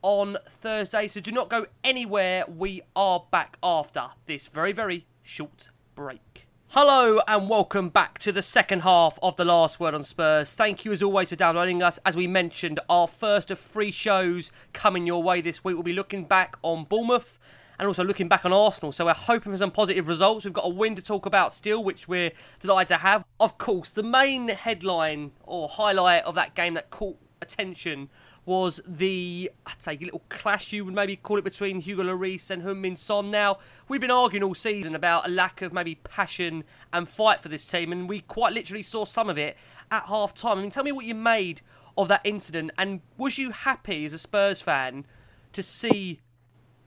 [SPEAKER 2] on Thursday. So do not go anywhere. We are back after this very, very short break. Hello and welcome back to the second half of the last word on Spurs. Thank you as always for downloading us. As we mentioned, our first of three shows coming your way this week. We'll be looking back on Bournemouth and also looking back on Arsenal. So we're hoping for some positive results. We've got a win to talk about still, which we're delighted to have. Of course, the main headline or highlight of that game that caught attention was the, I'd say, little clash you would maybe call it between Hugo Lloris and Heung-min Son. Now, we've been arguing all season about a lack of maybe passion and fight for this team, and we quite literally saw some of it at half time. I mean, tell me what you made of that incident, and was you happy as a Spurs fan to see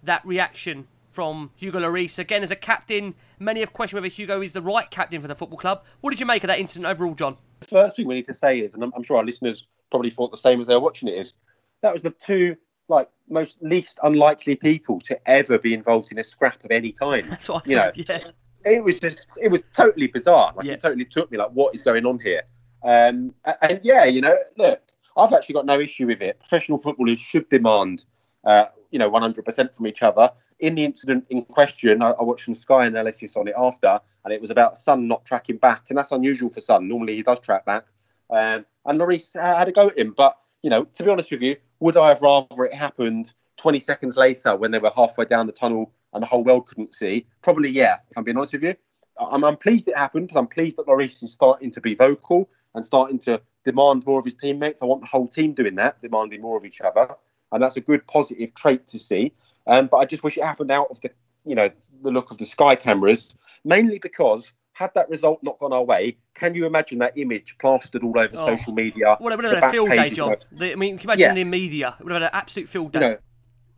[SPEAKER 2] that reaction from Hugo Lloris? Again, as a captain, many have questioned whether Hugo is the right captain for the football club. What did you make of that incident overall, John?
[SPEAKER 6] The first thing we need to say is, and I'm, I'm sure our listeners probably thought the same as they were watching it, is that was the two like most least unlikely people to ever be involved in a scrap of any kind.
[SPEAKER 2] That's what I
[SPEAKER 6] you
[SPEAKER 2] know. Yeah.
[SPEAKER 6] It was just it was totally bizarre. Like
[SPEAKER 2] Yeah.
[SPEAKER 6] it totally took me like what is going on here? Um, and yeah, you know, look, I've actually got no issue with it. Professional footballers should demand, uh, you know, 100% from each other. In the incident in question, I, I watched some Sky analysis on it after, and it was about Son not tracking back, and that's unusual for Son. Normally he does track back. Um, and Lloris had a go at him, but you know, to be honest with you, would I have rather it happened 20 seconds later when they were halfway down the tunnel and the whole world couldn't see? Probably, yeah, if I'm being honest with you. I'm, I'm pleased it happened because I'm pleased that Lloris is starting to be vocal and starting to demand more of his teammates. I want the whole team doing that, demanding more of each other. And that's a good positive trait to see. Um, but I just wish it happened out of the, you know, the look of the Sky cameras, mainly because had that result not gone our way, can you imagine that image plastered all over
[SPEAKER 2] Oh.
[SPEAKER 6] social media?
[SPEAKER 2] Well, it would have had a field day, John. The- I mean, can you imagine
[SPEAKER 6] Yeah.
[SPEAKER 2] the media? It would have had an absolute field day.
[SPEAKER 6] you know,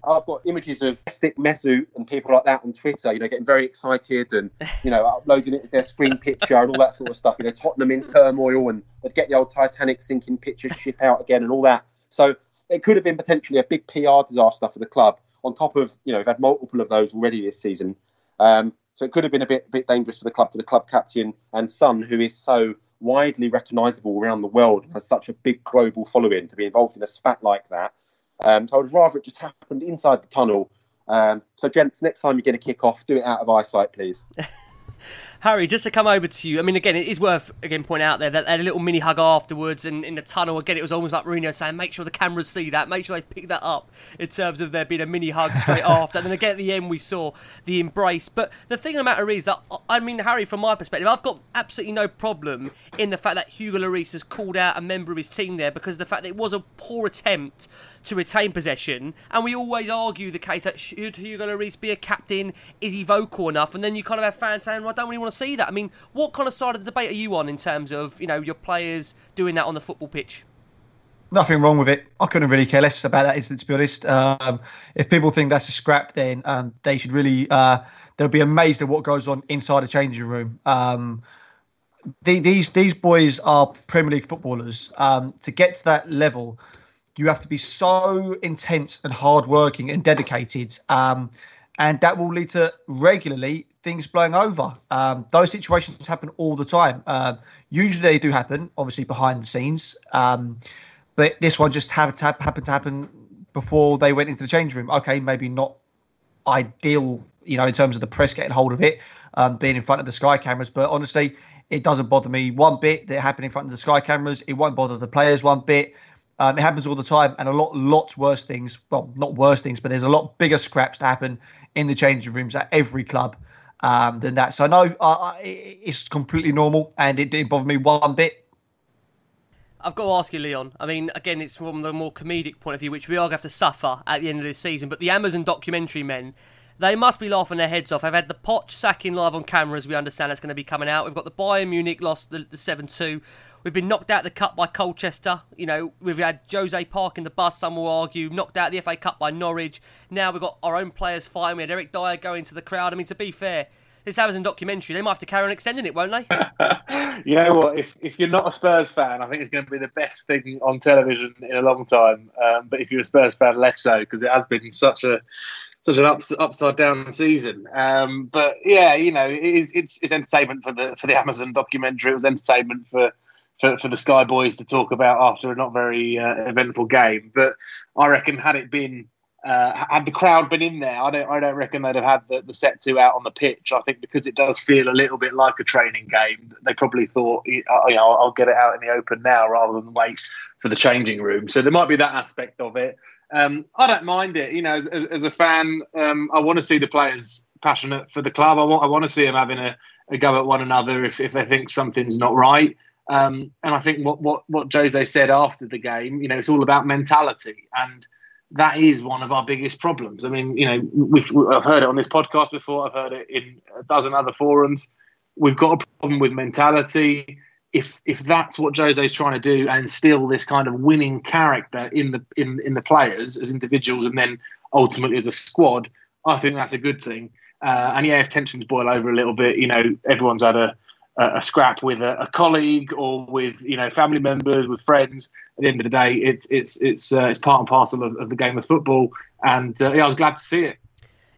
[SPEAKER 6] I've got images of Stick Mesut and people like that on Twitter, you know, getting very excited and, you know, uploading it as their screen picture and all that sort of stuff. You know, Tottenham in turmoil and they'd get the old Titanic sinking picture ship out again and all that. So it could have been potentially a big PR disaster for the club on top of, you know, we've had multiple of those already this season. Um, so it could have been a bit, bit dangerous for the club, for the club captain and Son, who is so widely recognisable around the world and has such a big global following to be involved in a spat like that. Um, so I would rather it just happened inside the tunnel. Um, so, gents, next time you get a kick off, do it out of eyesight, please.
[SPEAKER 2] Harry, just to come over to you, I mean, again, it is worth again pointing out there that they had a little mini hug afterwards, and in the tunnel again, it was almost like Mourinho saying, "Make sure the cameras see that, make sure they pick that up." In terms of there being a mini hug straight after, and then again at the end we saw the embrace. But the thing of the matter is that I mean, Harry, from my perspective, I've got absolutely no problem in the fact that Hugo Lloris has called out a member of his team there because of the fact that it was a poor attempt to retain possession, and we always argue the case that should Hugo Lloris be a captain? Is he vocal enough? And then you kind of have fans saying, well, "I don't really want to see that." I mean, what kind of side of the debate are you on in terms of you know your players doing that on the football pitch?
[SPEAKER 7] Nothing wrong with it. I couldn't really care less about that incident, to be honest. Um, if people think that's a scrap, then um, they should really uh, they'll be amazed at what goes on inside a changing room. Um, the, these these boys are Premier League footballers. Um, to get to that level, you have to be so intense and hardworking and dedicated. Um, and that will lead to regularly things blowing over. Um, those situations happen all the time. Uh, usually they do happen, obviously behind the scenes, um, but this one just happened to, to happen before they went into the change room. Okay, maybe not ideal, you know, in terms of the press getting hold of it, um, being in front of the Sky cameras, but honestly, it doesn't bother me one bit that it happened in front of the Sky cameras. It won't bother the players one bit. Um, it happens all the time, and a lot, lots worse things. Well, not worse things, but there's a lot bigger scraps to happen in the changing rooms at every club um, than that. So no, uh, it's completely normal, and it didn't bother me one bit.
[SPEAKER 2] I've got to ask you, Leon. I mean, again, it's from the more comedic point of view, which we are going to have to suffer at the end of this season. But the Amazon documentary men, they must be laughing their heads off. I've had the Poch sacking live on camera, as we understand it's going to be coming out. We've got the Bayern Munich lost the, the 7 2. We've been knocked out of the cup by Colchester. You know, we've had Jose Park in the bus, some will argue, knocked out the FA Cup by Norwich. Now we've got our own players fighting. We had Eric Dier going to the crowd. I mean, to be fair, this Amazon documentary, they might have to carry on extending it, won't they?
[SPEAKER 8] you know what? If, if you're not a Spurs fan, I think it's going to be the best thing on television in a long time. Um, but if you're a Spurs fan, less so, because it has been such a such an ups, upside down season. Um, but yeah, you know, it is, it's it's entertainment for the for the Amazon documentary. It was entertainment for for, for the Sky Boys to talk about after a not very uh, eventful game. But I reckon had it been uh, had the crowd been in there, I don't I don't reckon they'd have had the, the set two out on the pitch. I think because it does feel a little bit like a training game, they probably thought you know I'll get it out in the open now rather than wait for the changing room. So there might be that aspect of it. Um, I don't mind it. You know, as, as, as a fan, um, I want to see the players passionate for the club. I want I want to see them having a, a go at one another if, if they think something's not right. Um, and I think what, what, what Jose said after the game, you know, it's all about mentality. And that is one of our biggest problems. I mean, you know, we, I've heard it on this podcast before, I've heard it in a dozen other forums. We've got a problem with mentality. If if that's what Jose is trying to do and instill this kind of winning character in the in in the players as individuals and then ultimately as a squad, I think that's a good thing. Uh, and yeah, if tensions boil over a little bit, you know, everyone's had a a scrap with a, a, colleague or with you know family members, with friends. At the end of the day, it's it's it's uh, it's part and parcel of, of, the game of football, and uh, yeah, I was glad to see it.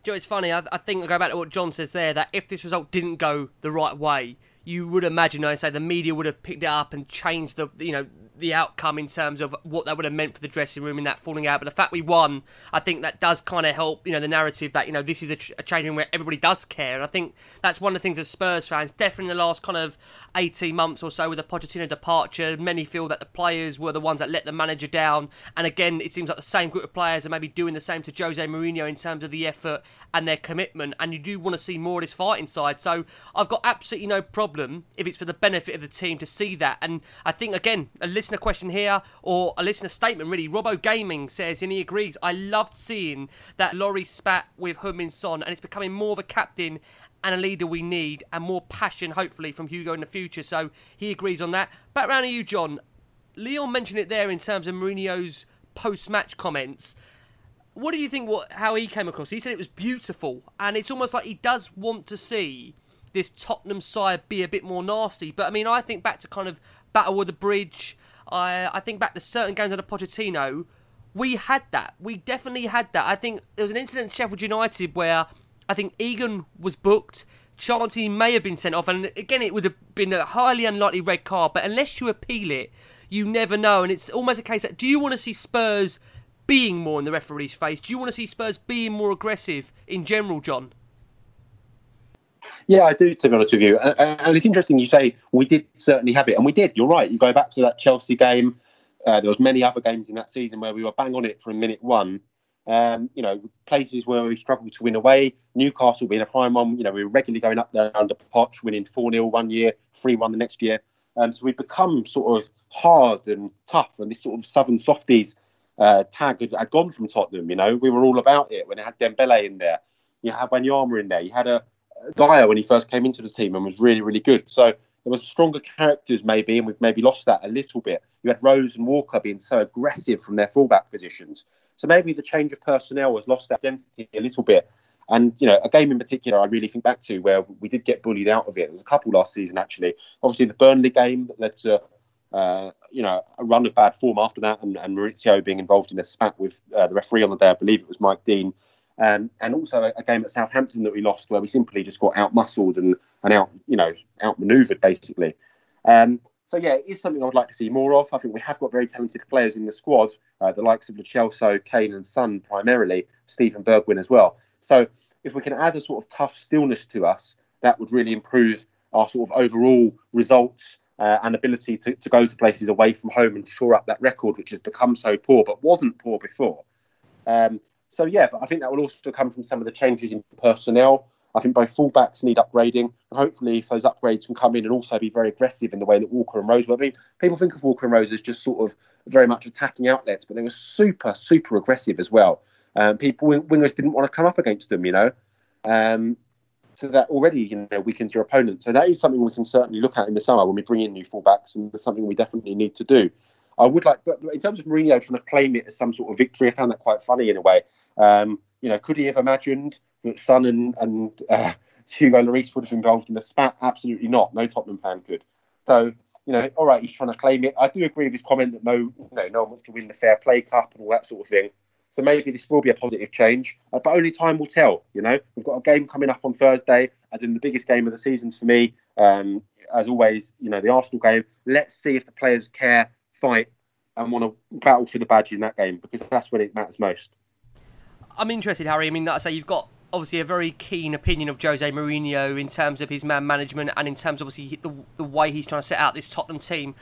[SPEAKER 2] Joe, it's funny. I, I think I go back to what John says there that if this result didn't go the right way, you would imagine, I'd say, the media would have picked it up and changed the you know the outcome in terms of what that would have meant for the dressing room in that falling out. But the fact we won, I think that does kind of help, you know, the narrative that, you know, this is a, a changing room where everybody does care. And I think that's one of the things as Spurs fans, definitely in the last kind of 18 months or so with the Pochettino departure, many feel that the players were the ones that let the manager down. And again, it seems like the same group of players are maybe doing the same to Jose Mourinho in terms of the effort and their commitment. And you do want to see more of this fighting side. So I've got absolutely no problem if it's for the benefit of the team to see that. And I think, again, a listener question here or a listener statement really. Robbo Gaming says, and he agrees, I loved seeing that Lloris spat with Heung-min Son and it's becoming more of a captain and a leader we need, and more passion, hopefully, from Hugo in the future. So he agrees on that. Back round to you, John. Leon mentioned it there in terms of Mourinho's post-match comments. What do you think? What how he came across? He said it was beautiful, and it's almost like he does want to see this Tottenham side be a bit more nasty. But I mean, I think back to kind of Battle of the Bridge. I I think back to certain games under Pochettino. We had that. We definitely had that. I think there was an incident at Sheffield United where I think Egan was booked. Chauncey may have been sent off, and again, it would have been a highly unlikely red card. But unless you appeal it, you never know. And it's almost a case that do you want to see Spurs being more in the referee's face? Do you want to see Spurs being more aggressive in general, John?
[SPEAKER 6] Yeah, I do. To be honest with you, and it's interesting you say we did certainly have it, and we did. You're right. You go back to that Chelsea game. Uh, there was many other games in that season where we were bang on it from minute one, um, you know, places where we struggled to win away. Newcastle being a fine one. You know, we were regularly going up there under Poch, winning 4 0 one year, 3 1 the next year. Um, so we've become sort of hard and tough. And this sort of Southern Softies uh, tag had, had, gone from Tottenham. You know, we were all about it when it had Dembele in there. You had Wanyama in there. You had a, a Dier when he first came into the team and was really, really good. So there was stronger characters maybe, and we've maybe lost that a little bit. You had Rose and Walker being so aggressive from their fullback positions. So maybe the change of personnel has lost that identity a little bit. And you know, a game in particular, I really think back to where we did get bullied out of it. There was a couple last season actually. Obviously, the Burnley game that led to uh, you know, a run of bad form after that, and, and Mauricio being involved in a spat with uh, the referee on the day. I believe it was Mike Dean. Um, and also a, a, game at Southampton that we lost where we simply just got out muscled and, and out, you know, outmaneuvered basically. Um, so yeah, it is something I would like to see more of. I think we have got very talented players in the squad, uh, the likes of Lo Celso, Kane, and Son primarily, Steven Bergwijn as well. So if we can add a sort of tough stillness to us, that would really improve our sort of overall results uh, and ability to, to go to places away from home and shore up that record, which has become so poor but wasn't poor before. Um, so yeah, but I think that will also come from some of the changes in personnel. I think both fullbacks need upgrading, and hopefully, if those upgrades can come in and also be very aggressive in the way that Walker and Rose were. I mean, people think of Walker and Rose as just sort of very much attacking outlets, but they were super, super aggressive as well. Um, people wingers didn't want to come up against them, you know. Um, so that already you know weakens your opponent. So that is something we can certainly look at in the summer when we bring in new fullbacks, and it's something we definitely need to do. I would like, but in terms of Mourinho trying to claim it as some sort of victory, I found that quite funny in a way. Um, you know, could he have imagined that Son and, and uh, Hugo Lloris would have involved in a spat? Absolutely not. No Tottenham fan could. So, you know, all right, he's trying to claim it. I do agree with his comment that no, you know, no one wants to win the Fair Play Cup and all that sort of thing. So maybe this will be a positive change, uh, but only time will tell. You know, we've got a game coming up on Thursday, and then the biggest game of the season for me, um, as always, you know, the Arsenal game. Let's see if the players care, fight, and want to battle for the badge in that game because that's when it matters most.
[SPEAKER 2] I'm interested, Harry. I mean, like I say, you've got obviously a very keen opinion of Jose Mourinho in terms of his man management and in terms of obviously the, the way he's trying to set out this Tottenham team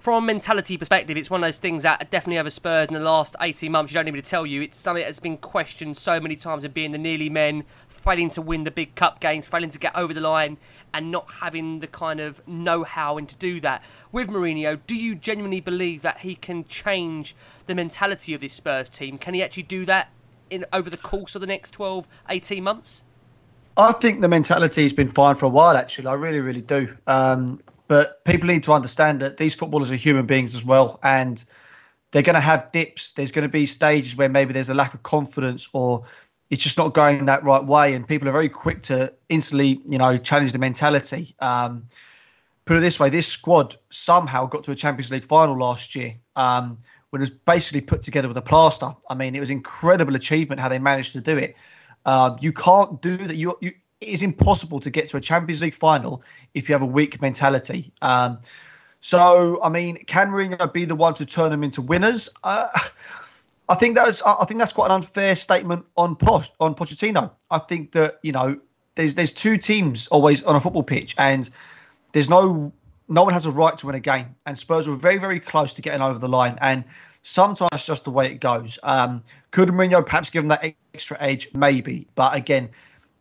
[SPEAKER 2] from a mentality perspective, it's one of those things that definitely over Spurs in the last 18 months, you don't need me to tell you, it's something that's been questioned so many times of being the nearly men, failing to win the big cup games, failing to get over the line, and not having the kind of know how and to do that. With Mourinho, do you genuinely believe that he can change the mentality of this Spurs team? Can he actually do that in over the course of the next 12, 18 months?
[SPEAKER 7] I think the mentality has been fine for a while, actually. I really, really do. Um, but people need to understand that these footballers are human beings as well, and they're going to have dips. There's going to be stages where maybe there's a lack of confidence or it's just not going that right way, and people are very quick to instantly, you know, challenge the mentality. Um, put it this way: this squad somehow got to a Champions League final last year. Um, when it was basically put together with a plaster. I mean, it was incredible achievement how they managed to do it. Uh, you can't do that. You, you it is impossible to get to a Champions League final if you have a weak mentality. Um, so, I mean, can Mourinho be the one to turn them into winners? Uh, I think that's I think that's quite an unfair statement on Poch, on Pochettino. I think that you know there's there's two teams always on a football pitch, and there's no no one has a right to win a game. And Spurs were very very close to getting over the line, and sometimes just the way it goes. Um, could Mourinho perhaps give them that extra edge? Maybe, but again,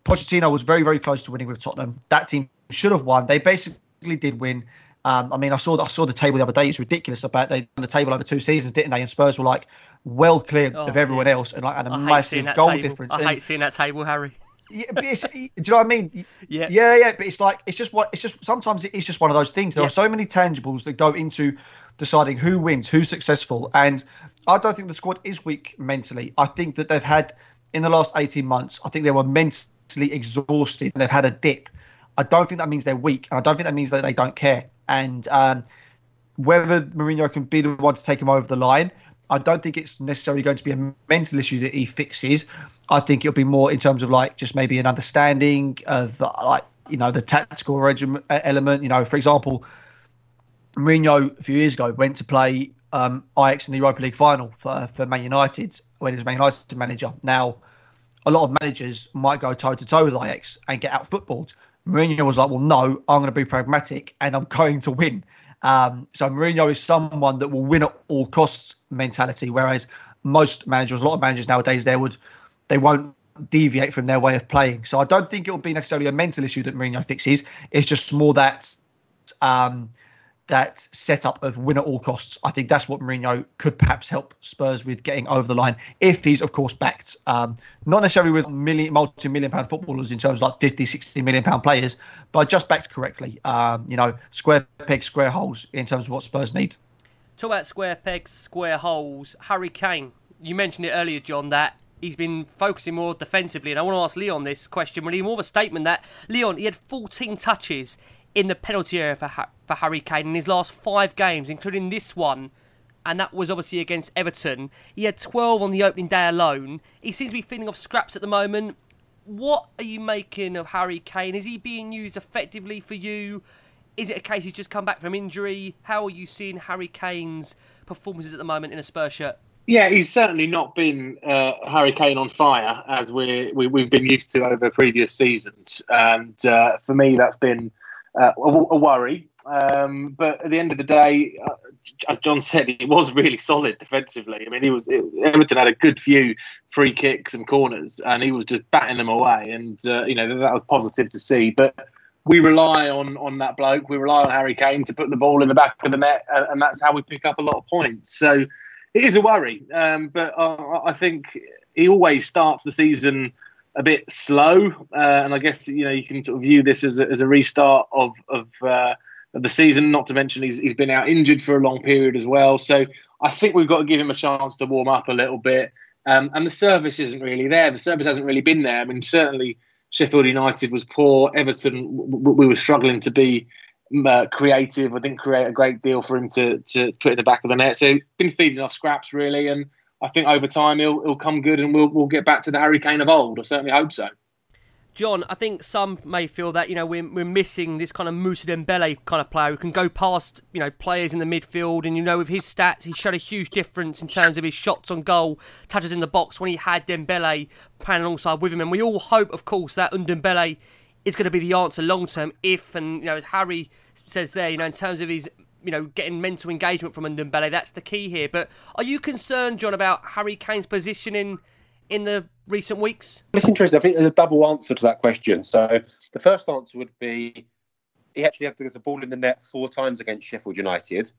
[SPEAKER 7] Pochettino was very, very close to winning with Tottenham. That team should have won. They basically did win. Um, I mean, I saw I saw the table the other day. It's ridiculous about they the table over two seasons, didn't they? And Spurs were like well clear oh, of everyone dear. else and like and a massive goal
[SPEAKER 2] table.
[SPEAKER 7] difference.
[SPEAKER 2] I
[SPEAKER 7] and,
[SPEAKER 2] hate seeing that table, Harry.
[SPEAKER 7] Yeah, but it's, do you know what I mean?
[SPEAKER 2] Yeah,
[SPEAKER 7] yeah, yeah. But it's like it's just what it's just sometimes it's just one of those things. There yeah. are so many tangibles that go into deciding who wins, who's successful, and I don't think the squad is weak mentally. I think that they've had in the last eighteen months. I think they were mentally exhausted and they've had a dip. I don't think that means they're weak, and I don't think that means that they don't care. And um, whether Mourinho can be the one to take him over the line, I don't think it's necessarily going to be a mental issue that he fixes. I think it'll be more in terms of like just maybe an understanding of like you know the tactical regiment element. You know, for example, Mourinho a few years ago went to play um, Ajax in the Europa League final for for Man United when he was Man United manager. Now a lot of managers might go toe to toe with Ajax and get out footballed. Mourinho was like, well, no, I'm going to be pragmatic and I'm going to win. Um, so Mourinho is someone that will win at all costs mentality, whereas most managers, a lot of managers nowadays, they would they won't deviate from their way of playing. So I don't think it will be necessarily a mental issue that Mourinho fixes. It's just more that um, that setup of win at all costs. I think that's what Mourinho could perhaps help Spurs with getting over the line if he's, of course, backed. Um, not necessarily with million, multi-million pound footballers in terms of like 50, 60 million pound players, but just backed correctly. Um, you know, square pegs, square holes in terms of what Spurs need.
[SPEAKER 2] Talk about square pegs, square holes. Harry Kane, you mentioned it earlier, John, that he's been focusing more defensively. And I want to ask Leon this question, really more of a statement that Leon, he had 14 touches in the penalty area for, ha- for Harry Kane in his last five games, including this one, and that was obviously against Everton. He had 12 on the opening day alone. He seems to be feeding off scraps at the moment. What are you making of Harry Kane? Is he being used effectively for you? Is it a case he's just come back from injury? How are you seeing Harry Kane's performances at the moment in a Spurs shirt?
[SPEAKER 8] Yeah, he's certainly not been uh, Harry Kane on fire as we, we we've been used to over previous seasons, and uh, for me that's been uh, a, a, worry. Um, but at the end of the day, uh, as John said, he was really solid defensively. I mean, he was it, Everton had a good few free kicks and corners, and he was just batting them away, and uh, you know that was positive to see. But we rely on on that bloke. We rely on Harry Kane to put the ball in the back of the net, and that's how we pick up a lot of points. So it is a worry, um, but uh, I think he always starts the season a bit slow, uh, and I guess you know you can sort of view this as a, as a restart of of, uh, of the season. Not to mention he's he's been out injured for a long period as well, so I think we've got to give him a chance to warm up a little bit. Um, and the service isn't really there. The service hasn't really been there. I mean, certainly Sheffield United was poor. Everton, we were struggling to be uh, creative. I didn't create a great deal for him to to put in the back of the net. So been feeding off scraps really, and I think over time he'll he'll come good, and we'll we'll get back to the Harry Kane of old. I certainly hope so.
[SPEAKER 2] John, I think some may feel that you know we're, we're missing this kind of Moussa Dembele kind of player who can go past you know players in the midfield, and you know with his stats, he showed a huge difference in terms of his shots on goal, touches in the box when he had Dembele playing alongside with him, and we all hope, of course, that Dembele is going to be the answer long term if, and you know, Harry says there, you know, in terms of his, you know, getting mental engagement from Ndombele, that's the key here. But are you concerned, John, about Harry Kane's positioning in the recent weeks?
[SPEAKER 6] It's interesting. I think there's a double answer to that question. So the first answer would be he actually had the ball in the net four times against Sheffield United.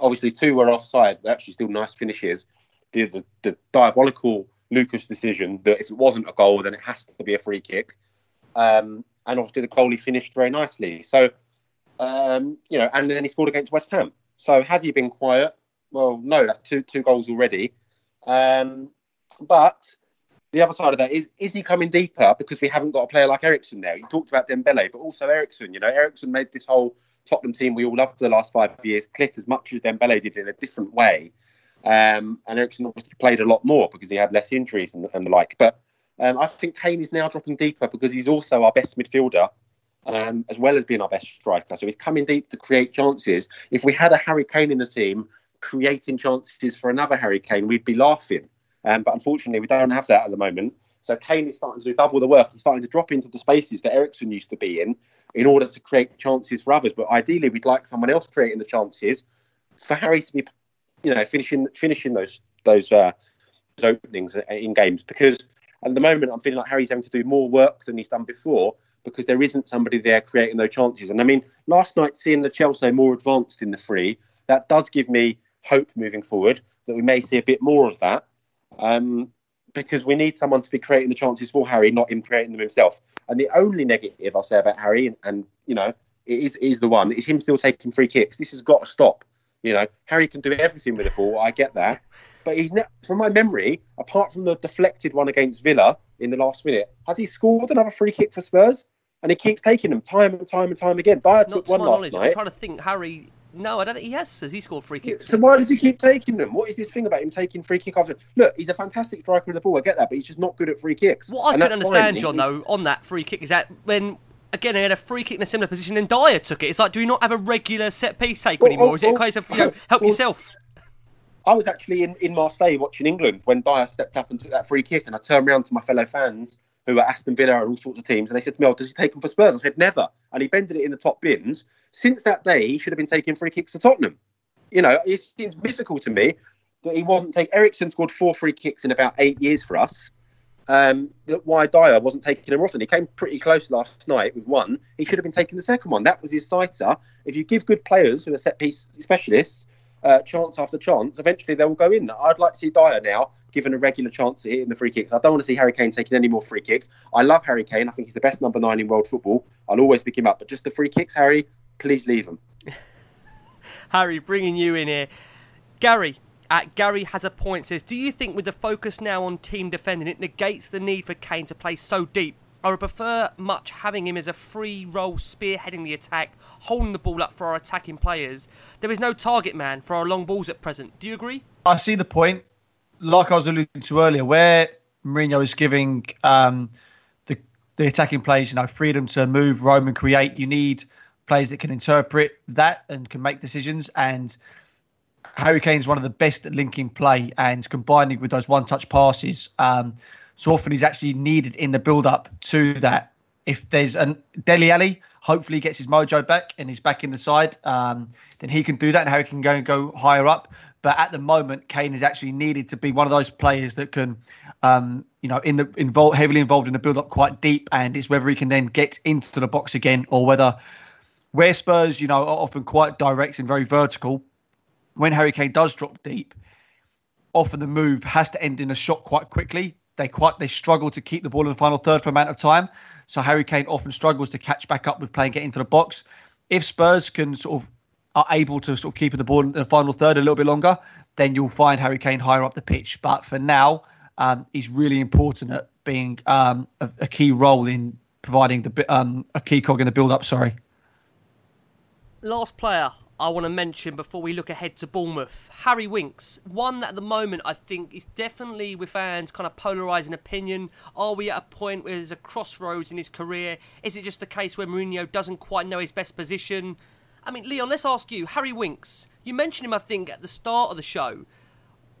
[SPEAKER 6] Obviously, two were offside, but actually still nice finishes. The, the, the diabolical Lucas decision that if it wasn't a goal, then it has to be a free kick. Um, and obviously the goalie finished very nicely. So, um, you know, and then he scored against West Ham. So has he been quiet? Well, no, that's two two goals already. Um, but the other side of that is, is he coming deeper because we haven't got a player like Eriksen there? You talked about Dembele, but also Eriksen. You know, Eriksen made this whole Tottenham team we all loved for the last five years click as much as Dembele did in a different way. Um, and Eriksen obviously played a lot more because he had less injuries and, and the like. But um, I think Kane is now dropping deeper because he's also our best midfielder, um, as well as being our best striker. So he's coming deep to create chances. If we had a Harry Kane in the team creating chances for another Harry Kane, we'd be laughing. Um, but unfortunately, we don't have that at the moment. So Kane is starting to do double the work. He's starting to drop into the spaces that Eriksen used to be in, in order to create chances for others. But ideally, we'd like someone else creating the chances for Harry to be, you know, finishing finishing those those, uh, those openings in games because at the moment, I'm feeling like Harry's having to do more work than he's done before because there isn't somebody there creating those chances. And I mean, last night seeing Lo Celso more advanced in the free, that does give me hope moving forward that we may see a bit more of that. Um, because we need someone to be creating the chances for Harry, not him creating them himself. And the only negative I'll say about Harry, and, and you know, it is is the one is him still taking free kicks. This has got to stop. You know, Harry can do everything with the ball. I get that, but he's ne- from my memory, apart from the deflected one against Villa in the last minute, has he scored another free kick for Spurs? And he keeps taking them time and time and time again. Dier took one last night.
[SPEAKER 2] I'm trying to think, Harry. No, I don't think he has. Has he scored free kicks?
[SPEAKER 6] So why does he keep taking them? What is this thing about him taking free kick after? Look, he's a fantastic striker of the ball. I get that, but he's just not good at free kicks.
[SPEAKER 2] What I can understand, fine. John, though, on that free kick is that when again, he had a free kick in a similar position, and Dier took it. It's like, do we not have a regular set piece take well, anymore? Oh, is it a oh, case of you know, oh, help well, yourself?
[SPEAKER 6] I was actually in, in Marseille watching England when Dier stepped up and took that free kick, and I turned around to my fellow fans who were Aston Villa and all sorts of teams, and they said to me, "Oh, does he take them for Spurs?" I said, "Never." And he bended it in the top bins. Since that day, he should have been taking free kicks to Tottenham. You know, it seems mythical to me that he wasn't taking. Eriksen scored four free kicks in about eight years for us. Um, that why Dier wasn't taking them often. He came pretty close last night with one. He should have been taking the second one. That was his sighter. If you give good players who are set piece specialists uh, chance after chance, eventually they will go in. I'd like to see Dier now given a regular chance hitting the free kicks. I don't want to see Harry Kane taking any more free kicks. I love Harry Kane. I think he's the best number nine in world football. I'll always pick him up. But just the free kicks, Harry, please leave them.
[SPEAKER 2] Harry, bringing you in here. Gary, at Gary has a point says, Do you think with the focus now on team defending, it negates the need for Kane to play so deep I would prefer much having him as a free role spearheading the attack, holding the ball up for our attacking players. There is no target man for our long balls at present. Do you agree?
[SPEAKER 7] I see the point. Like I was alluding to earlier, where Mourinho is giving um, the the attacking players, you know, freedom to move, roam, and create. You need players that can interpret that and can make decisions. And Harry Kane is one of the best at linking play and combining with those one-touch passes. Um, so often he's actually needed in the build-up to that. If there's a Dele Alli, hopefully he gets his mojo back and he's back in the side, um, then he can do that and Harry can go and go higher up. But at the moment, Kane is actually needed to be one of those players that can, um, you know, in the involved heavily involved in the build-up quite deep, and it's whether he can then get into the box again or whether where Spurs, you know, are often quite direct and very vertical. When Harry Kane does drop deep, often the move has to end in a shot quite quickly. They quite they struggle to keep the ball in the final third for amount of time. So Harry Kane often struggles to catch back up with playing get into the box. If Spurs can sort of are able to sort of keep the ball in the final third a little bit longer, then you'll find Harry Kane higher up the pitch. But for now, um, he's really important at being um, a, a, key role in providing the um, a key cog in the build up. Sorry.
[SPEAKER 2] Last player I want to mention before we look ahead to Bournemouth. Harry Winks, one that at the moment I think is definitely with fans kind of polarising opinion. Are we at a point where there's a crossroads in his career? Is it just the case where Mourinho doesn't quite know his best position? I mean, Leon, let's ask you. Harry Winks, you mentioned him, I think, at the start of the show.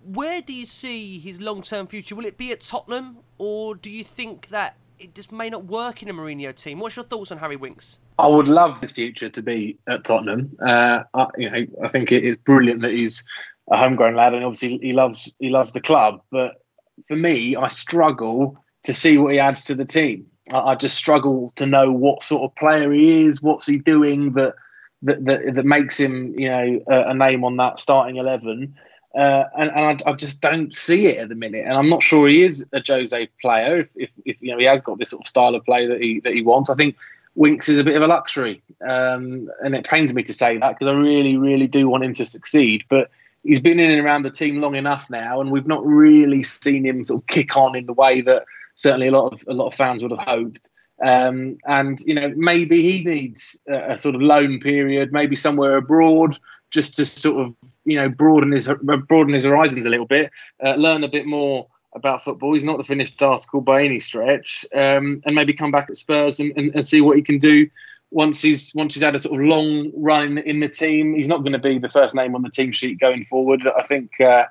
[SPEAKER 2] Where do you see his long term future? Will it be at Tottenham, or do you think that it just may not work in a Mourinho team? What's your thoughts on Harry Winks?
[SPEAKER 8] I would love his future to be at Tottenham. Uh, I, you know, I think it is brilliant that he's a homegrown lad, and obviously he loves he loves the club. But for me, I struggle to see what he adds to the team. I, I just struggle to know what sort of player he is, what's he doing that that that, that makes him, you know, a, a name on that starting eleven. Uh, and, and I, I, just don't see it at the minute, and I'm not sure he is a Jose player. If, if, if you know he has got this sort of style of play that he that he wants, I think Winks is a bit of a luxury, um, and it pains me to say that because I really, really do want him to succeed. But he's been in and around the team long enough now, and we've not really seen him sort of kick on in the way that certainly a lot of a lot of fans would have hoped. Um, and you know, maybe he needs a, a, sort of loan period, maybe somewhere abroad, just to sort of you know broaden his broaden his horizons a little bit, uh, learn a bit more about football. He's not the finished article by any stretch, um, and maybe come back at Spurs and, and, and, see what he can do once he's once he's had a sort of long run in the team. He's not going to be the first name on the team sheet going forward. I think uh,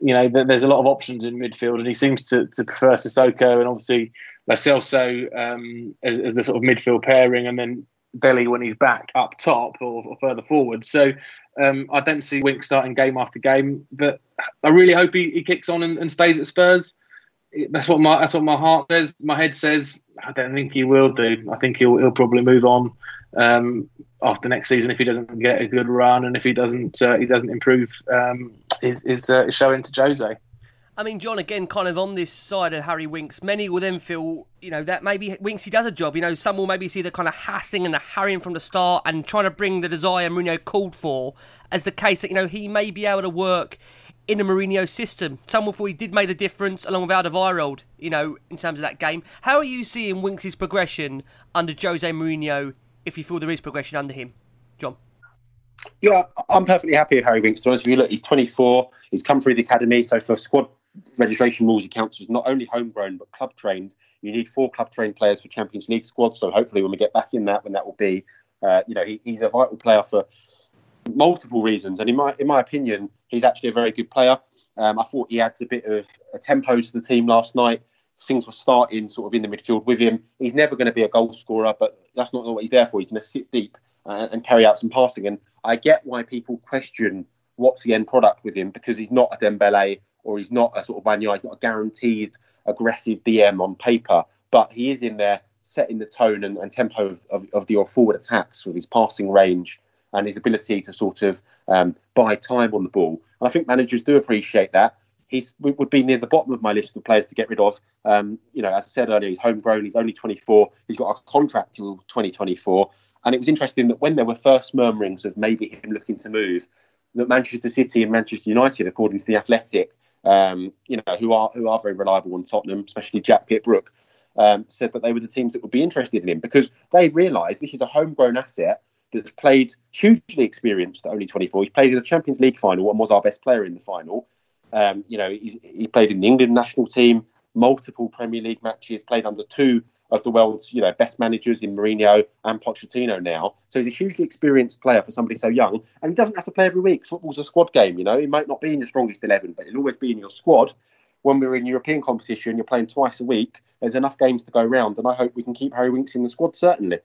[SPEAKER 8] you know there's a lot of options in midfield, and he seems to, to prefer Sissoko and obviously Lo Celso um, as, as, the sort of midfield pairing, and then Belly when he's back up top or, or further forward. So um, I don't see Wink starting game after game, but I really hope he, he kicks on and, and stays at Spurs. That's what my that's what my heart says. My head says I don't think he will do. I think he'll he'll probably move on um, after next season if he doesn't get a good run and if he doesn't uh, he doesn't improve um, his his, uh, showing to Jose.
[SPEAKER 2] I mean, John, again, kind of on this side of Harry Winks, many will then feel, you know, that maybe Winks, he does a job. You know, some will maybe see the kind of hassling and the harrying from the start and trying to bring the desire Mourinho called for as the case that, you know, he may be able to work in a Mourinho system. Some will feel he did make the difference along with Alderweireld, you know, in terms of that game. How are you seeing Winks' progression under Jose Mourinho, if you feel there is progression under him? John?
[SPEAKER 6] Yeah, I'm perfectly happy with Harry Winks. Honest with you, look, he's 24. He's come through the academy. So for squad registration rules, he counts as not only homegrown but club trained. You need four club trained players for Champions League squads. So hopefully, when we get back in that, when that will be, uh, you know, he, he's a vital player for multiple reasons. And in my in my opinion, he's actually a very good player. Um, I thought he adds a bit of a tempo to the team last night. Things were starting sort of in the midfield with him. He's never going to be a goal scorer, but that's not what he's there for. He's going to sit deep uh, and carry out some passing. And I get why people question what's the end product with him because he's not a Dembele or he's not a sort of Wanya, he's not a guaranteed aggressive DM on paper, but he is in there setting the tone and, and tempo of, of, of the forward attacks with his passing range and his ability to sort of um, buy time on the ball. And I think managers do appreciate that. He would be near the bottom of my list of players to get rid of. Um, you know, as I said earlier, he's homegrown. He's only 24. He's got a contract till 2024. And it was interesting that when there were first murmurings of maybe him looking to move, that Manchester City and Manchester United, according to the Athletic, um, you know, who are who are very reliable on Tottenham, especially Jack Pitt-Brooke, um, said that they were the teams that would be interested in him because they realise this is a homegrown asset that's played hugely experienced at only 24. He's played in the Champions League final and was our best player in the final. Um, you know, he played in the England national team, multiple Premier League matches, played under two of the world's you know best managers in Mourinho and Pochettino now. So he's a hugely experienced player for somebody so young, and he doesn't have to play every week. Football's a squad game, you know. He might not be in your strongest eleven, but he'll always be in your squad. When we're in European competition, you're playing twice a week. There's enough games to go round, and I hope we can keep Harry Winks in the squad certainly.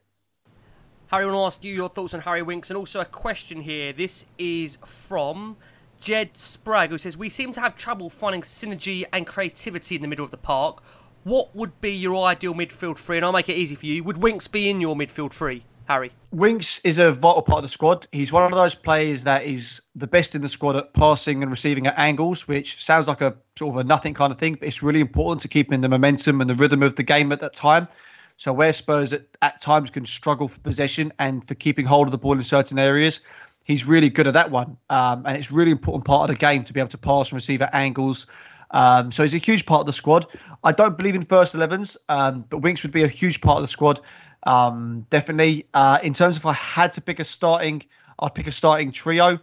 [SPEAKER 2] Harry, I want to ask you your thoughts on Harry Winks, and also a question here. This is from Jed Sprague, who says we seem to have trouble finding synergy and creativity in the middle of the park what would be your ideal midfield three? And I'll make it easy for you. Would Winks be in your midfield three, Harry?
[SPEAKER 7] Winks is a vital part of the squad. He's one of those players that is the best in the squad at passing and receiving at angles, which sounds like a sort of a nothing kind of thing, but it's really important to keep in the momentum and the rhythm of the game at that time. So where Spurs at, at times can struggle for possession and for keeping hold of the ball in certain areas, he's really good at that one. Um, and it's really important part of the game to be able to pass and receive at angles um, so he's a huge part of the squad. I don't believe in first 11s, um, but Winks would be a huge part of the squad. Um, definitely. Uh, in terms of if I had to pick a starting, I'd pick a starting trio.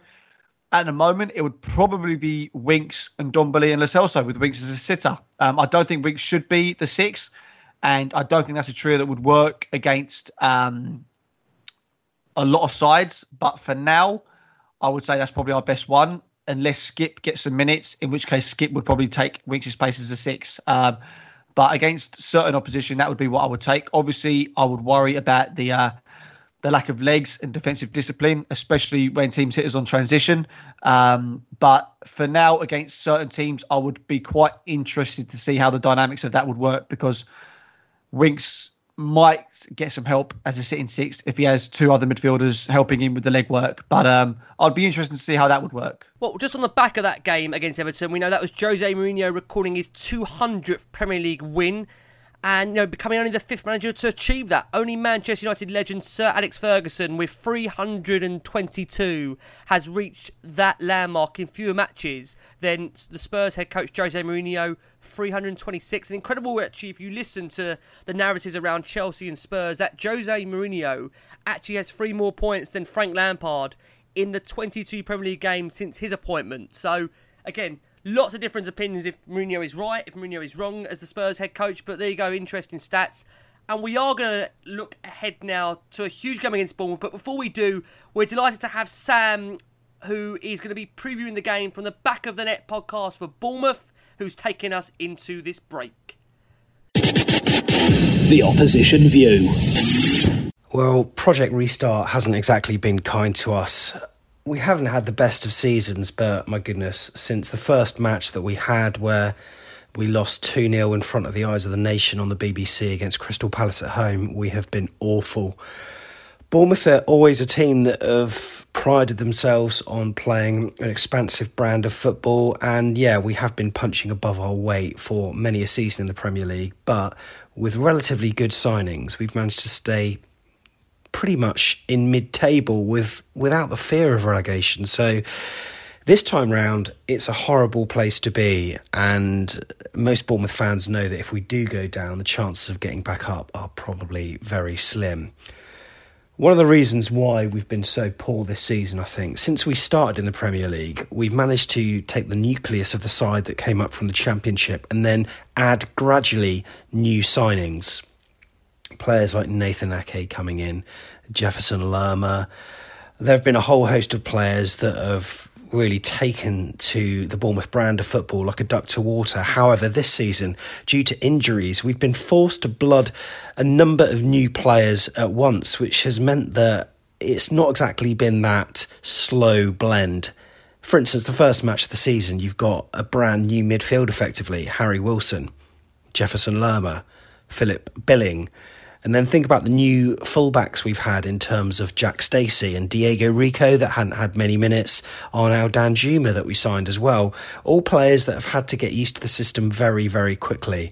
[SPEAKER 7] At the moment, it would probably be Winks and Ndombele and Lo Celso with Winks as a sitter. Um, I don't think Winks should be the six, and I don't think that's a trio that would work against um, a lot of sides. But for now, I would say that's probably our best one unless Skipp gets some minutes, in which case Skipp would probably take Winks' place as a six. Um, but against certain opposition, that would be what I would take. Obviously, I would worry about the uh, the lack of legs and defensive discipline, especially when teams hit us on transition. Um, but for now, against certain teams, I would be quite interested to see how the dynamics of that would work because Winks might get some help as a sitting sixth if he has two other midfielders helping him with the leg work. But um, I'd be interested to see how that would work.
[SPEAKER 2] Well, just on the back of that game against Everton, we know that was Jose Mourinho recording his 200th Premier League win and you know becoming only the fifth manager to achieve that. Only Manchester United legend Sir Alex Ferguson, with 322, has reached that landmark in fewer matches than the Spurs head coach Jose Mourinho, 326. An incredible, actually, if you listen to the narratives around Chelsea and Spurs, that Jose Mourinho actually has three more points than Frank Lampard in the 22 Premier League games since his appointment. So again Lots of different opinions if Mourinho is right, if Mourinho is wrong as the Spurs head coach, but there you go, interesting stats. And we are going to look ahead now to a huge game against Bournemouth. But before we do, we're delighted to have Sam, who is going to be previewing the game from the Back of the Net podcast for Bournemouth, who's taking us into this break.
[SPEAKER 9] The opposition view.
[SPEAKER 10] Well, Project Restart hasn't exactly been kind to us we haven't had the best of seasons, but my goodness, since the first match that we had where we lost 2 0 in front of the eyes of the nation on the BBC against Crystal Palace at home, we have been awful. Bournemouth are always a team that have prided themselves on playing an expansive brand of football, and yeah, we have been punching above our weight for many a season in the Premier League, but with relatively good signings, we've managed to stay pretty much in mid-table with without the fear of relegation. So this time round, it's a horrible place to be, and most Bournemouth fans know that if we do go down, the chances of getting back up are probably very slim. One of the reasons why we've been so poor this season, I think, since we started in the Premier League, we've managed to take the nucleus of the side that came up from the Championship and then add gradually new signings players like Nathan Ake coming in, Jefferson Lerma. There have been a whole host of players that have really taken to the Bournemouth brand of football like a duck to water. However, this season, due to injuries, we've been forced to blood a number of new players at once, which has meant that it's not exactly been that slow blend. For instance, the first match of the season, you've got a brand new midfield effectively Harry Wilson, Jefferson Lerma, Philip Billing. And then think about the new fullbacks we've had in terms of Jack Stacey and Diego Rico that hadn't had many minutes, Arnaut Dan Danjuma that we signed as well. All players that have had to get used to the system very, very quickly.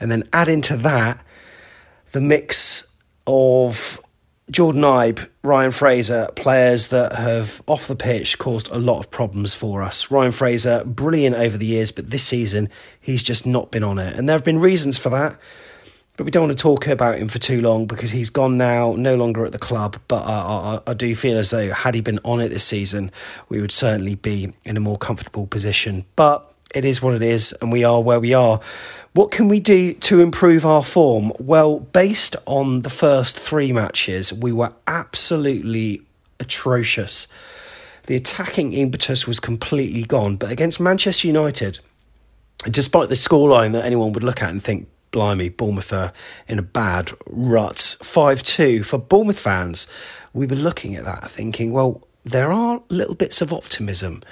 [SPEAKER 10] And then add into that the mix of Jordan Ibe, Ryan Fraser, players that have off the pitch caused a lot of problems for us. Ryan Fraser, brilliant over the years, but this season he's just not been on it. And there have been reasons for that. But we don't want to talk about him for too long because he's gone now, no longer at the club. But uh, I, I, do feel as though had he been on it this season, we would certainly be in a more comfortable position. But it is what it is, and we are where we are. What can we do to improve our form? Well, based on the first three matches, we were absolutely atrocious. The attacking impetus was completely gone. But against Manchester United, despite the scoreline that anyone would look at and think, blimey, Bournemouth are in a bad rut. 5 2 for Bournemouth fans. We were looking at that thinking, well, there are little bits of optimism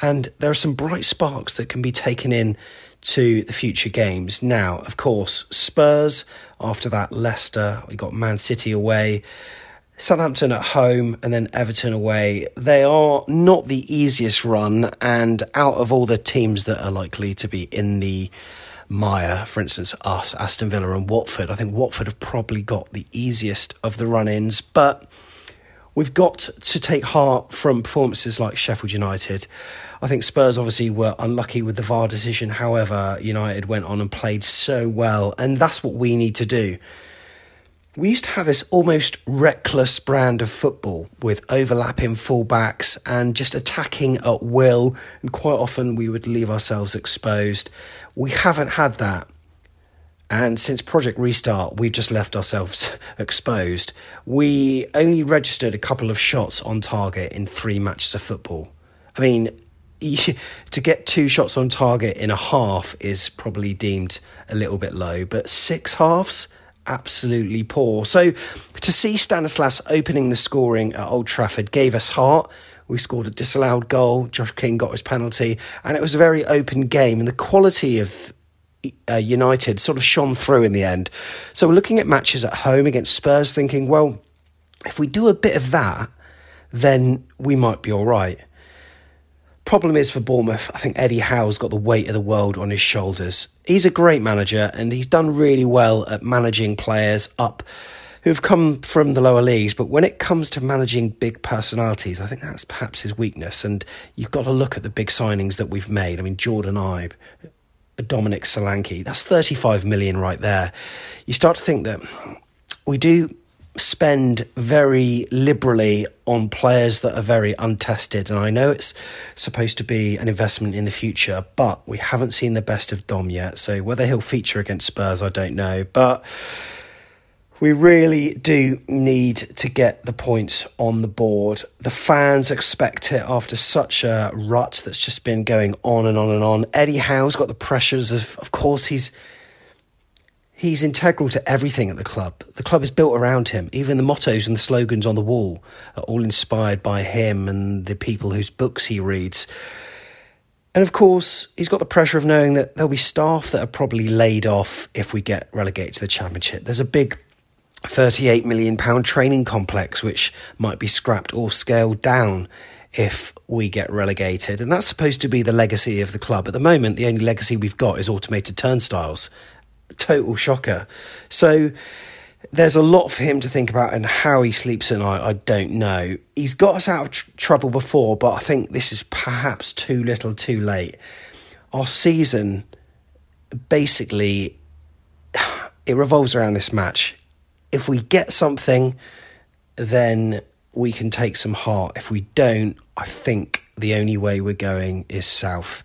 [SPEAKER 10] and there are some bright sparks that can be taken in to the future games. Now, of course, Spurs, after that, Leicester, we got Man City away. Southampton at home and then Everton away. They are not the easiest run, and out of all the teams that are likely to be in the mire, for instance, us, Aston Villa, and Watford, I think Watford have probably got the easiest of the run ins, but we've got to take heart from performances like Sheffield United. I think Spurs obviously were unlucky with the VAR decision. However, United went on and played so well, and that's what we need to do. We used to have this almost reckless brand of football with overlapping fullbacks and just attacking at will, and quite often we would leave ourselves exposed. We haven't had that. And since Project Restart, we've just left ourselves exposed. We only registered a couple of shots on target in three matches of football. I mean, to get two shots on target in a half is probably deemed a little bit low, but six halves, absolutely poor. So to see Stanislas opening the scoring at Old Trafford gave us heart. We scored a disallowed goal. Josh King got his penalty, and it was a very open game. And the quality of uh, United sort of shone through in the end. So we're looking at matches at home against Spurs, thinking, well, if we do a bit of that, then we might be all right. Problem is for Bournemouth, I think Eddie Howe's got the weight of the world on his shoulders. He's a great manager and he's done really well at managing players up who've come from the lower leagues. But when it comes to managing big personalities, I think that's perhaps his weakness. And you've got to look at the big signings that we've made. I mean, Jordan Ibe, Dominic Solanke. That's 35 million right there. You start to think that we do spend very liberally on players that are very untested. And I know it's supposed to be an investment in the future, but we haven't seen the best of Dom yet. So whether he'll feature against Spurs, I don't know. But we really do need to get the points on the board. The fans expect it after such a rut that's just been going on and on and on. Eddie Howe's got the pressures of, of course, he's he's integral to everything at the club. The club is built around him. Even the mottos and the slogans on the wall are all inspired by him and the people whose books he reads. And of course, he's got the pressure of knowing that there'll be staff that are probably laid off if we get relegated to the championship. There's a big 38 million pound training complex which might be scrapped or scaled down if we get relegated and that's supposed to be the legacy of the club at the moment the only legacy we've got is automated turnstiles total shocker so there's a lot for him to think about and how he sleeps at night i don't know he's got us out of tr- trouble before but i think this is perhaps too little too late our season basically it revolves around this match if we get something, then we can take some heart. If we don't, I think the only way we're going is south.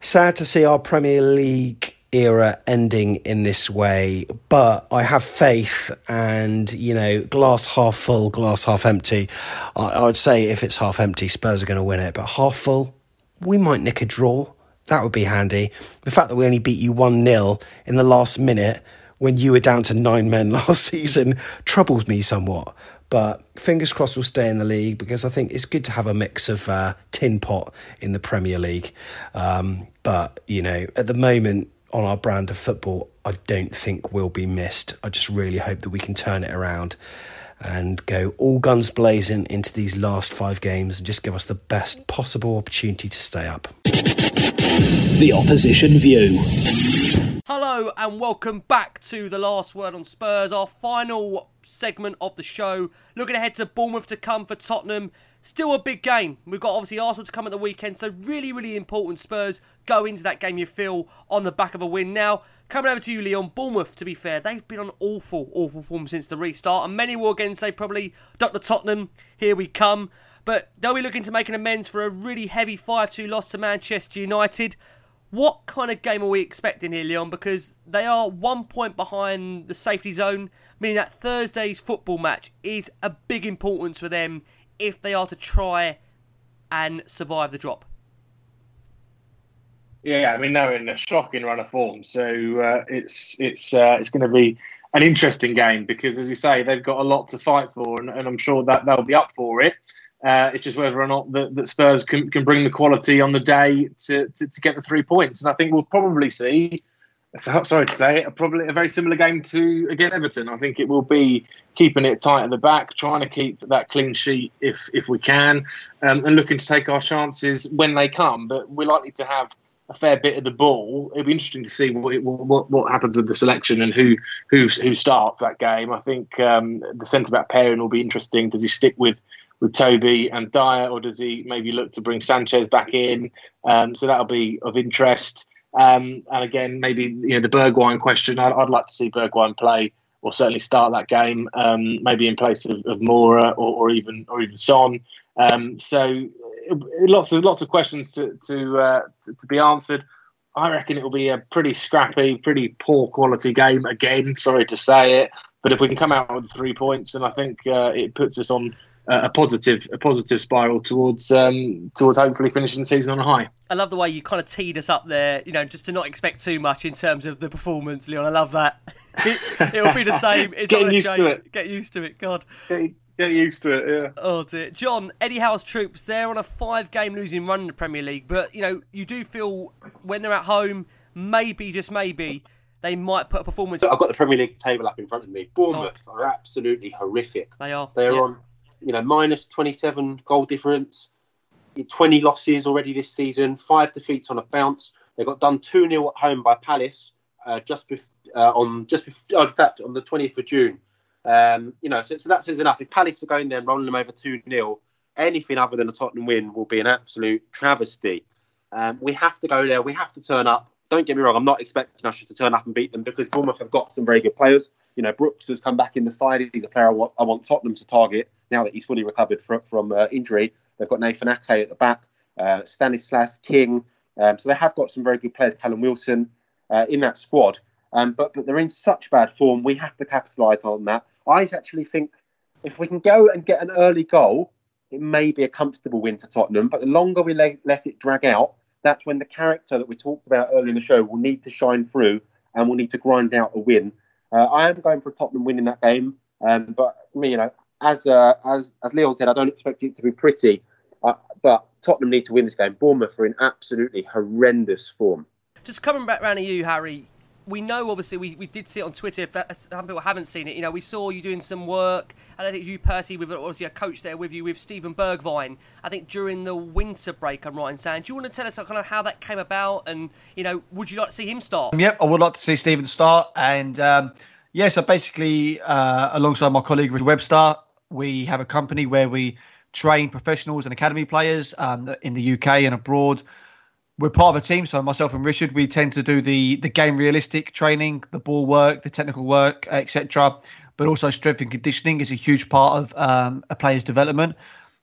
[SPEAKER 10] Sad to see our Premier League era ending in this way, but I have faith and, you know, glass half full, glass half empty. I, I would say if it's half empty, Spurs are going to win it, but half full, we might nick a draw. That would be handy. The fact that we only beat you 1 0 in the last minute when you were down to nine men last season troubles me somewhat. But fingers crossed we'll stay in the league because I think it's good to have a mix of uh, tin pot in the Premier League. Um, but, you know, at the moment on our brand of football, I don't think we'll be missed. I just really hope that we can turn it around and go all guns blazing into these last five games and just give us the best possible opportunity to stay up.
[SPEAKER 9] The opposition view.
[SPEAKER 2] Hello and welcome back to the last word on Spurs, our final segment of the show. Looking ahead to Bournemouth to come for Tottenham, Still a big game. We've got obviously Arsenal to come at the weekend, so really, really important. Spurs go into that game, you feel, on the back of a win. Now, coming over to you, Leon. Bournemouth, to be fair, they've been on awful, awful form since the restart, and many will again say probably Dr. Tottenham, here we come. But they'll be looking to make an amends for a really heavy 5 2 loss to Manchester United. What kind of game are we expecting here, Leon? Because they are one point behind the safety zone, meaning that Thursday's football match is a big importance for them if they are to try and survive the drop.
[SPEAKER 8] Yeah, I mean they're in a shocking run of form, so uh, it's it's uh, it's going to be an interesting game because, as you say, they've got a lot to fight for, and, and I'm sure that they'll be up for it. Uh, it's just whether or not that Spurs can, can bring the quality on the day to, to, to, get the three points, and I think we'll probably see. Sorry to say it, probably a very similar game to again Everton. I think it will be keeping it tight at the back, trying to keep that clean sheet if if we can, um, and looking to take our chances when they come. But we're likely to have a fair bit of the ball. It'll be interesting to see what what, what happens with the selection and who who who starts that game. I think um, the centre back pairing will be interesting. Does he stick with with Toby and Dier, or does he maybe look to bring Sanchez back in? Um, so that'll be of interest. Um, and again, maybe you know the Bergwijn question. I'd, I'd, like to see Bergwijn play, or certainly start that game, um, maybe in place of, of Moura or, or, even or even Son. Um, so lots of lots of questions to to, uh, to, to be answered. I reckon it will be a pretty scrappy, pretty poor quality game again. Sorry to say it, but if we can come out with three points, then I think uh, it puts us on a positive a positive spiral towards um, towards hopefully finishing the season on a high.
[SPEAKER 2] I love the way you kind of teed us up there. You know, just to not expect too much in terms of the performance, Leon. I love that. it, will be the same. It's
[SPEAKER 8] Get used change. to it.
[SPEAKER 2] Get used to it. God.
[SPEAKER 8] Get, Get used to it, yeah. Oh
[SPEAKER 2] dear, John Eddie Howe's troops. They're on a five-game losing run in the Premier League, but you know you do feel when they're at home, maybe just maybe they might put a performance.
[SPEAKER 6] I've got the Premier League table up in front of me. Bournemouth oh. are absolutely horrific.
[SPEAKER 2] They are.
[SPEAKER 6] They're yeah. on, you know, minus twenty-seven goal difference, twenty losses already this season, five defeats on a bounce. They got done two 0 at home by Palace uh, just bef- uh, on just bef- oh, in fact on the twentieth of June. Um, you know, so, so that says enough. If Palace are going there and rolling them over 2 0, anything other than a Tottenham win will be an absolute travesty. Um, we have to go there. We have to turn up. Don't get me wrong. I'm not expecting us to turn up and beat them because Bournemouth have got some very good players. You know, Brooks has come back in the side. He's a player I want, I want Tottenham to target now that he's fully recovered from, from uh, injury. They've got Nathan Ake at the back, uh, Stanislas King. Um, so they have got some very good players. Callum Wilson uh, in that squad. Um, but but they're in such bad form. We have to capitalise on that. I actually think if we can go and get an early goal, it may be a comfortable win for Tottenham. But the longer we let, let it drag out, that's when the character that we talked about earlier in the show will need to shine through and we'll need to grind out a win. Uh, I am going for a Tottenham winning that game, um, but me, you know, as uh, as as Leon said, I don't expect it to be pretty. Uh, but Tottenham need to win this game. Bournemouth are in absolutely horrendous form.
[SPEAKER 2] Just coming back round to you, Harry we know obviously we, we did see it on Twitter. If some people haven't seen it, you know, we saw you doing some work, and I think you Percy with obviously a coach there with you with Steven Bergwijn. I think during the winter break, I'm right in saying. Do you want to tell us kind of how that came about, and you know, would you like to see him start?
[SPEAKER 7] Yep, I would like to see Steven start, and um, yeah, so basically, uh, alongside my colleague Richard Webster, we have a company where we train professionals and academy players um, in the UK and abroad we're part of a team. So myself and Richard, we tend to do the the game realistic training, the ball work, the technical work, etc. But also strength and conditioning is a huge part of um, a player's development.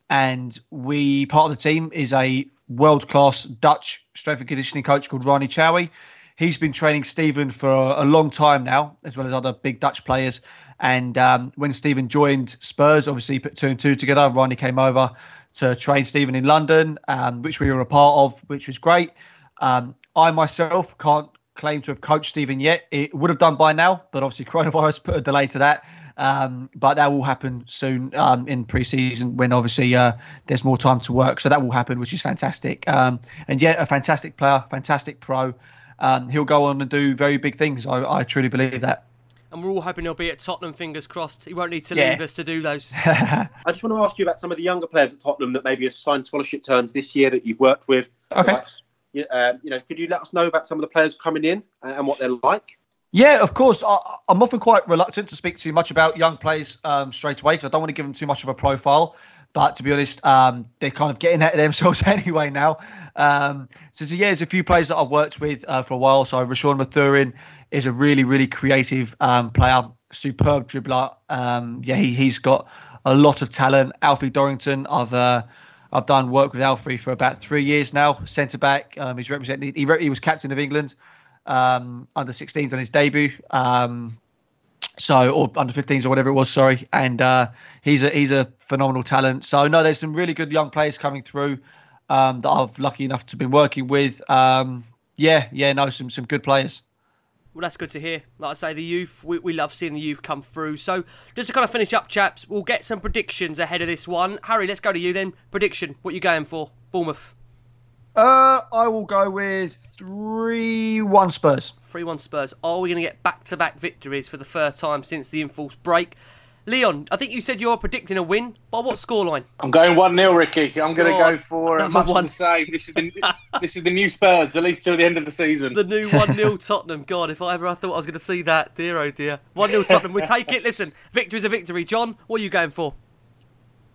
[SPEAKER 7] And we part of the team is a world class Dutch strength and conditioning coach called Ronnie Chowie. He's been training Steven for a, long time now, as well as other big Dutch players. And um, when Steven joined Spurs, obviously put two and two together. Ronnie came over to train Steven in London, um, which we were a part of, which was great. Um, I myself can't claim to have coached Steven yet. It would have done by now, but obviously coronavirus put a delay to that. Um, but that will happen soon um, in pre-season when obviously uh, there's more time to work. So that will happen, which is fantastic. Um, and yet, a fantastic player, fantastic pro. Um, he'll go on and do very big things. I, I truly believe that
[SPEAKER 2] and we're all hoping he'll be at Tottenham. Fingers crossed. He won't need to yeah. leave us to do those.
[SPEAKER 6] I just want to ask you about some of the younger players at Tottenham that maybe have signed scholarship terms this year that you've worked with.
[SPEAKER 7] Okay.
[SPEAKER 6] uh, you know, could you let us know about some of the players coming in and what they're like?
[SPEAKER 7] Yeah, of course. I, am often quite reluctant to speak too much about young players um, straight away because I don't want to give them too much of a profile. But to be honest, um, they're kind of getting that themselves anyway now. Um, so, so, yeah, there's a few players that I've worked with uh, for a while. So Roshaun Mathurin is a really, really creative um, player, superb dribbler. Um, yeah, he, he's got a lot of talent. Alfie Dorrington, I've uh, I've done work with Alfie for about three years now. Centre back, um, he's represented. He, he, was captain of England um, under 16s on his debut. Um, so or under 15s or whatever it was. Sorry, and uh, he's a he's a phenomenal talent. So no, there's some really good young players coming through um, that I've lucky enough to been working with. Um, yeah, yeah, no, some some good players.
[SPEAKER 2] Well, that's good to hear. Like I say, the youth, we, we love seeing the youth come through. So, just to kind of finish up, chaps, we'll get some predictions ahead of this one. Harry, let's go to you then. Prediction, what you going for? Bournemouth.
[SPEAKER 7] Uh, I will go with 3 1 Spurs.
[SPEAKER 2] 3 1 Spurs. Are we going to get back to back victories for the first time since the enforced break? Leon, I think you said you're predicting a win. By what scoreline?
[SPEAKER 8] I'm going 1 0, Ricky. I'm going to go for a must one. save. This is, the, this is the new Spurs, at least till the end of the season.
[SPEAKER 2] The new 1 0 Tottenham. God, if I ever I thought I was going to see that. Dear, oh dear. 1 0 Tottenham. We take it. Listen, victory's a victory. John, what are you going for?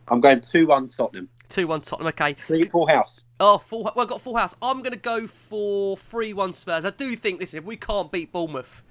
[SPEAKER 6] I'm going 2 1 Tottenham.
[SPEAKER 2] 2 1 Tottenham, okay.
[SPEAKER 6] Full house.
[SPEAKER 2] Oh, full, well, I've got full house. I'm going to go for 3 1 Spurs. I do think, listen, if we can't beat Bournemouth,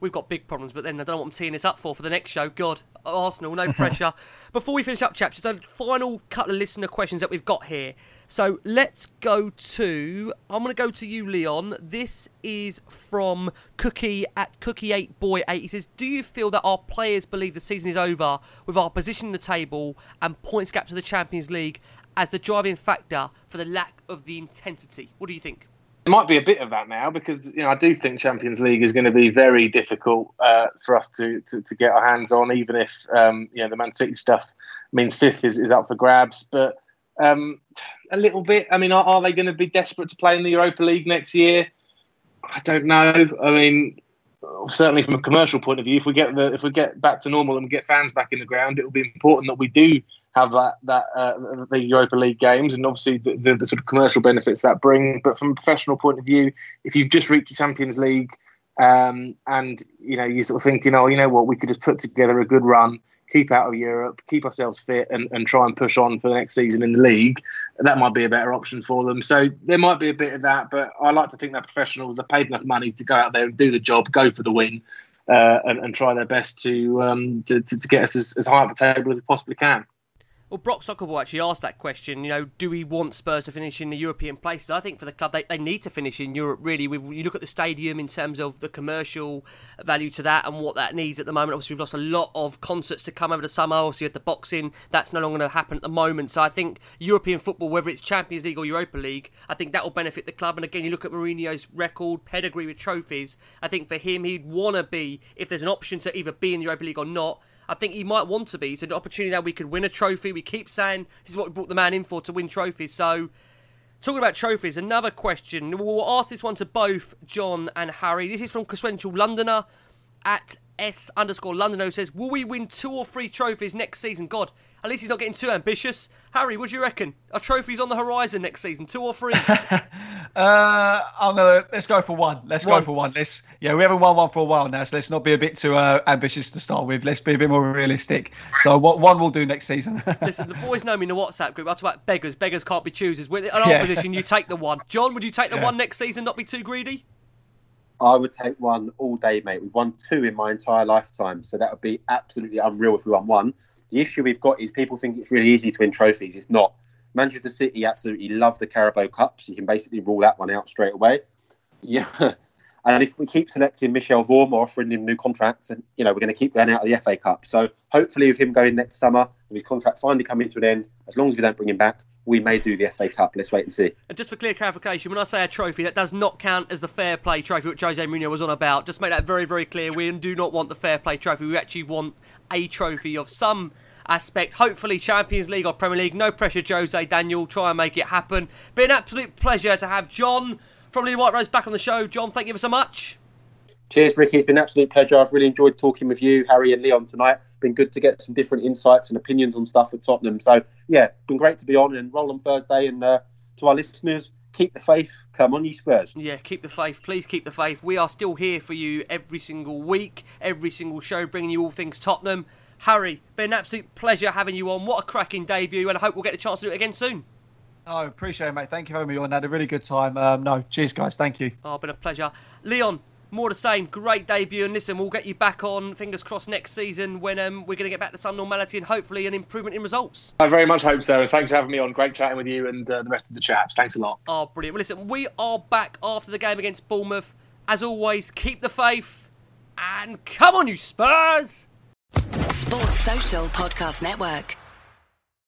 [SPEAKER 2] we've got big problems, but then I don't know what I'm teeing this up for for the next show. God, Arsenal, no pressure. Before we finish up, chaps, just a final couple of listener questions that we've got here. So let's go to. I'm going to go to you, Leon. This is from Cookie at Cookie8Boy8. He says, Do you feel that our players believe the season is over with our position in the table and points gap to the Champions League as the driving factor for the lack of the intensity? What do you think?
[SPEAKER 8] Might be a bit of that now because you know I do think Champions League is going to be very difficult uh, for us to, to, to get our hands on, even if um, you know the Man City stuff means fifth is, is up for grabs. But um, a little bit. I mean, are, are they going to be desperate to play in the Europa League next year? I don't know. I mean, certainly from a commercial point of view, if we get the if we get back to normal and we get fans back in the ground, it will be important that we do have that that uh, the Europa League games and obviously the, the, the, sort of commercial benefits that bring. But from a professional point of view, if you've just reached the Champions League um, and you know you're sort of thinking, oh, you know what, we could just put together a good run keep out of Europe, keep ourselves fit, and, and try and push on for the next season in the league. That might be a better option for them. So there might be a bit of that, but I like to think they're professionals. They're paid enough money to go out there and do the job, go for the win, uh, and, and, try their best to, um, to, to, to get us as, as high up the table as we possibly can.
[SPEAKER 2] Well, Brock Soccerball actually asked that question. You know, do we want Spurs to finish in the European places? I think for the club, they, they need to finish in Europe. Really, We've, you look at the stadium in terms of the commercial value to that and what that needs at the moment. Obviously, we've lost a lot of concerts to come over the summer. Obviously, at the boxing, that's no longer going to happen at the moment. So I think European football, whether it's Champions League or Europa League, I think that will benefit the club. And again, you look at Mourinho's record pedigree with trophies. I think for him, he'd want to be if there's an option to either be in the Europa League or not I think he might want to be. It's an opportunity that we could win a trophy. We keep saying this is what we brought the man in for to win trophies. So, talking about trophies, another question. We'll ask this one to both John and Harry. This is from Consequential Londoner at S underscore Londoner who says, Will we win two or three trophies next season? God, at least he's not getting too ambitious. Harry, what do you reckon? Are trophies on the horizon next season? Two or three?
[SPEAKER 7] uh, I'm gonna let's go for one. Let's one. go for one. Let's yeah, we haven't won one for a while now, so let's not be a bit too uh, ambitious to start with. Let's be a bit more realistic. So what one we'll do next season.
[SPEAKER 2] Listen, the boys know me in the WhatsApp group. I talk about beggars. Beggars can't be choosers. In our yeah. position, you take the one. John, would you take the yeah. one next season? Not be too greedy.
[SPEAKER 6] I would take one all day, mate. We've won two in my entire lifetime, so that would be absolutely unreal if we won one. The issue we've got is people think it's really easy to win trophies. It's not. Manchester City absolutely love the Carabao Cup, so you can basically rule that one out straight away. Yeah. And if we keep selecting Michel Vorm or offering him new contracts, and you know we're going to keep going out of the FA Cup. So hopefully, with him going next summer, with his contract finally coming to an end, as long as we don't bring him back, we may do the FA Cup. Let's wait and see.
[SPEAKER 2] And just for clear clarification, when I say a trophy, that does not count as the fair play trophy which Jose Mourinho was on about. Just make that very, very clear. We do not want the fair play trophy. We actually want a trophy of some aspect. Hopefully, Champions League or Premier League. No pressure, Jose Daniel. Try and make it happen. Been an absolute pleasure to have John from Lilywhite Rose back on the show. John, thank you so much.
[SPEAKER 6] Cheers, Ricky. It's been an absolute pleasure. I've really enjoyed talking with you, Harry, and Leon tonight. Been good to get some different insights and opinions on stuff at Tottenham. So, yeah, been great to be on and roll on Thursday. And uh, to our listeners, keep the faith. Come on, you Spurs.
[SPEAKER 2] Yeah, keep the faith. Please keep the faith. We are still here for you every single week, every single show, bringing you all things Tottenham. Harry, been an absolute pleasure having you on. What a cracking debut, and I hope we'll get the chance to do it again soon.
[SPEAKER 7] Oh, appreciate it, mate. Thank you for having me on. Had a really good time. Um, no, cheers, guys. Thank you.
[SPEAKER 2] Oh, been a pleasure. Leon, more the same. Great debut, and listen, we'll get you back on. Fingers crossed next season when um, we're going to get back to some normality and hopefully an improvement in results.
[SPEAKER 8] I very much hope so. And thanks for having me on. Great chatting with you and uh, the rest of the chaps. Thanks a lot.
[SPEAKER 2] Oh, brilliant. Well, listen, we are back after the game against Bournemouth. As always, keep the faith and come on, you Spurs!
[SPEAKER 1] Sports Social Podcast Network.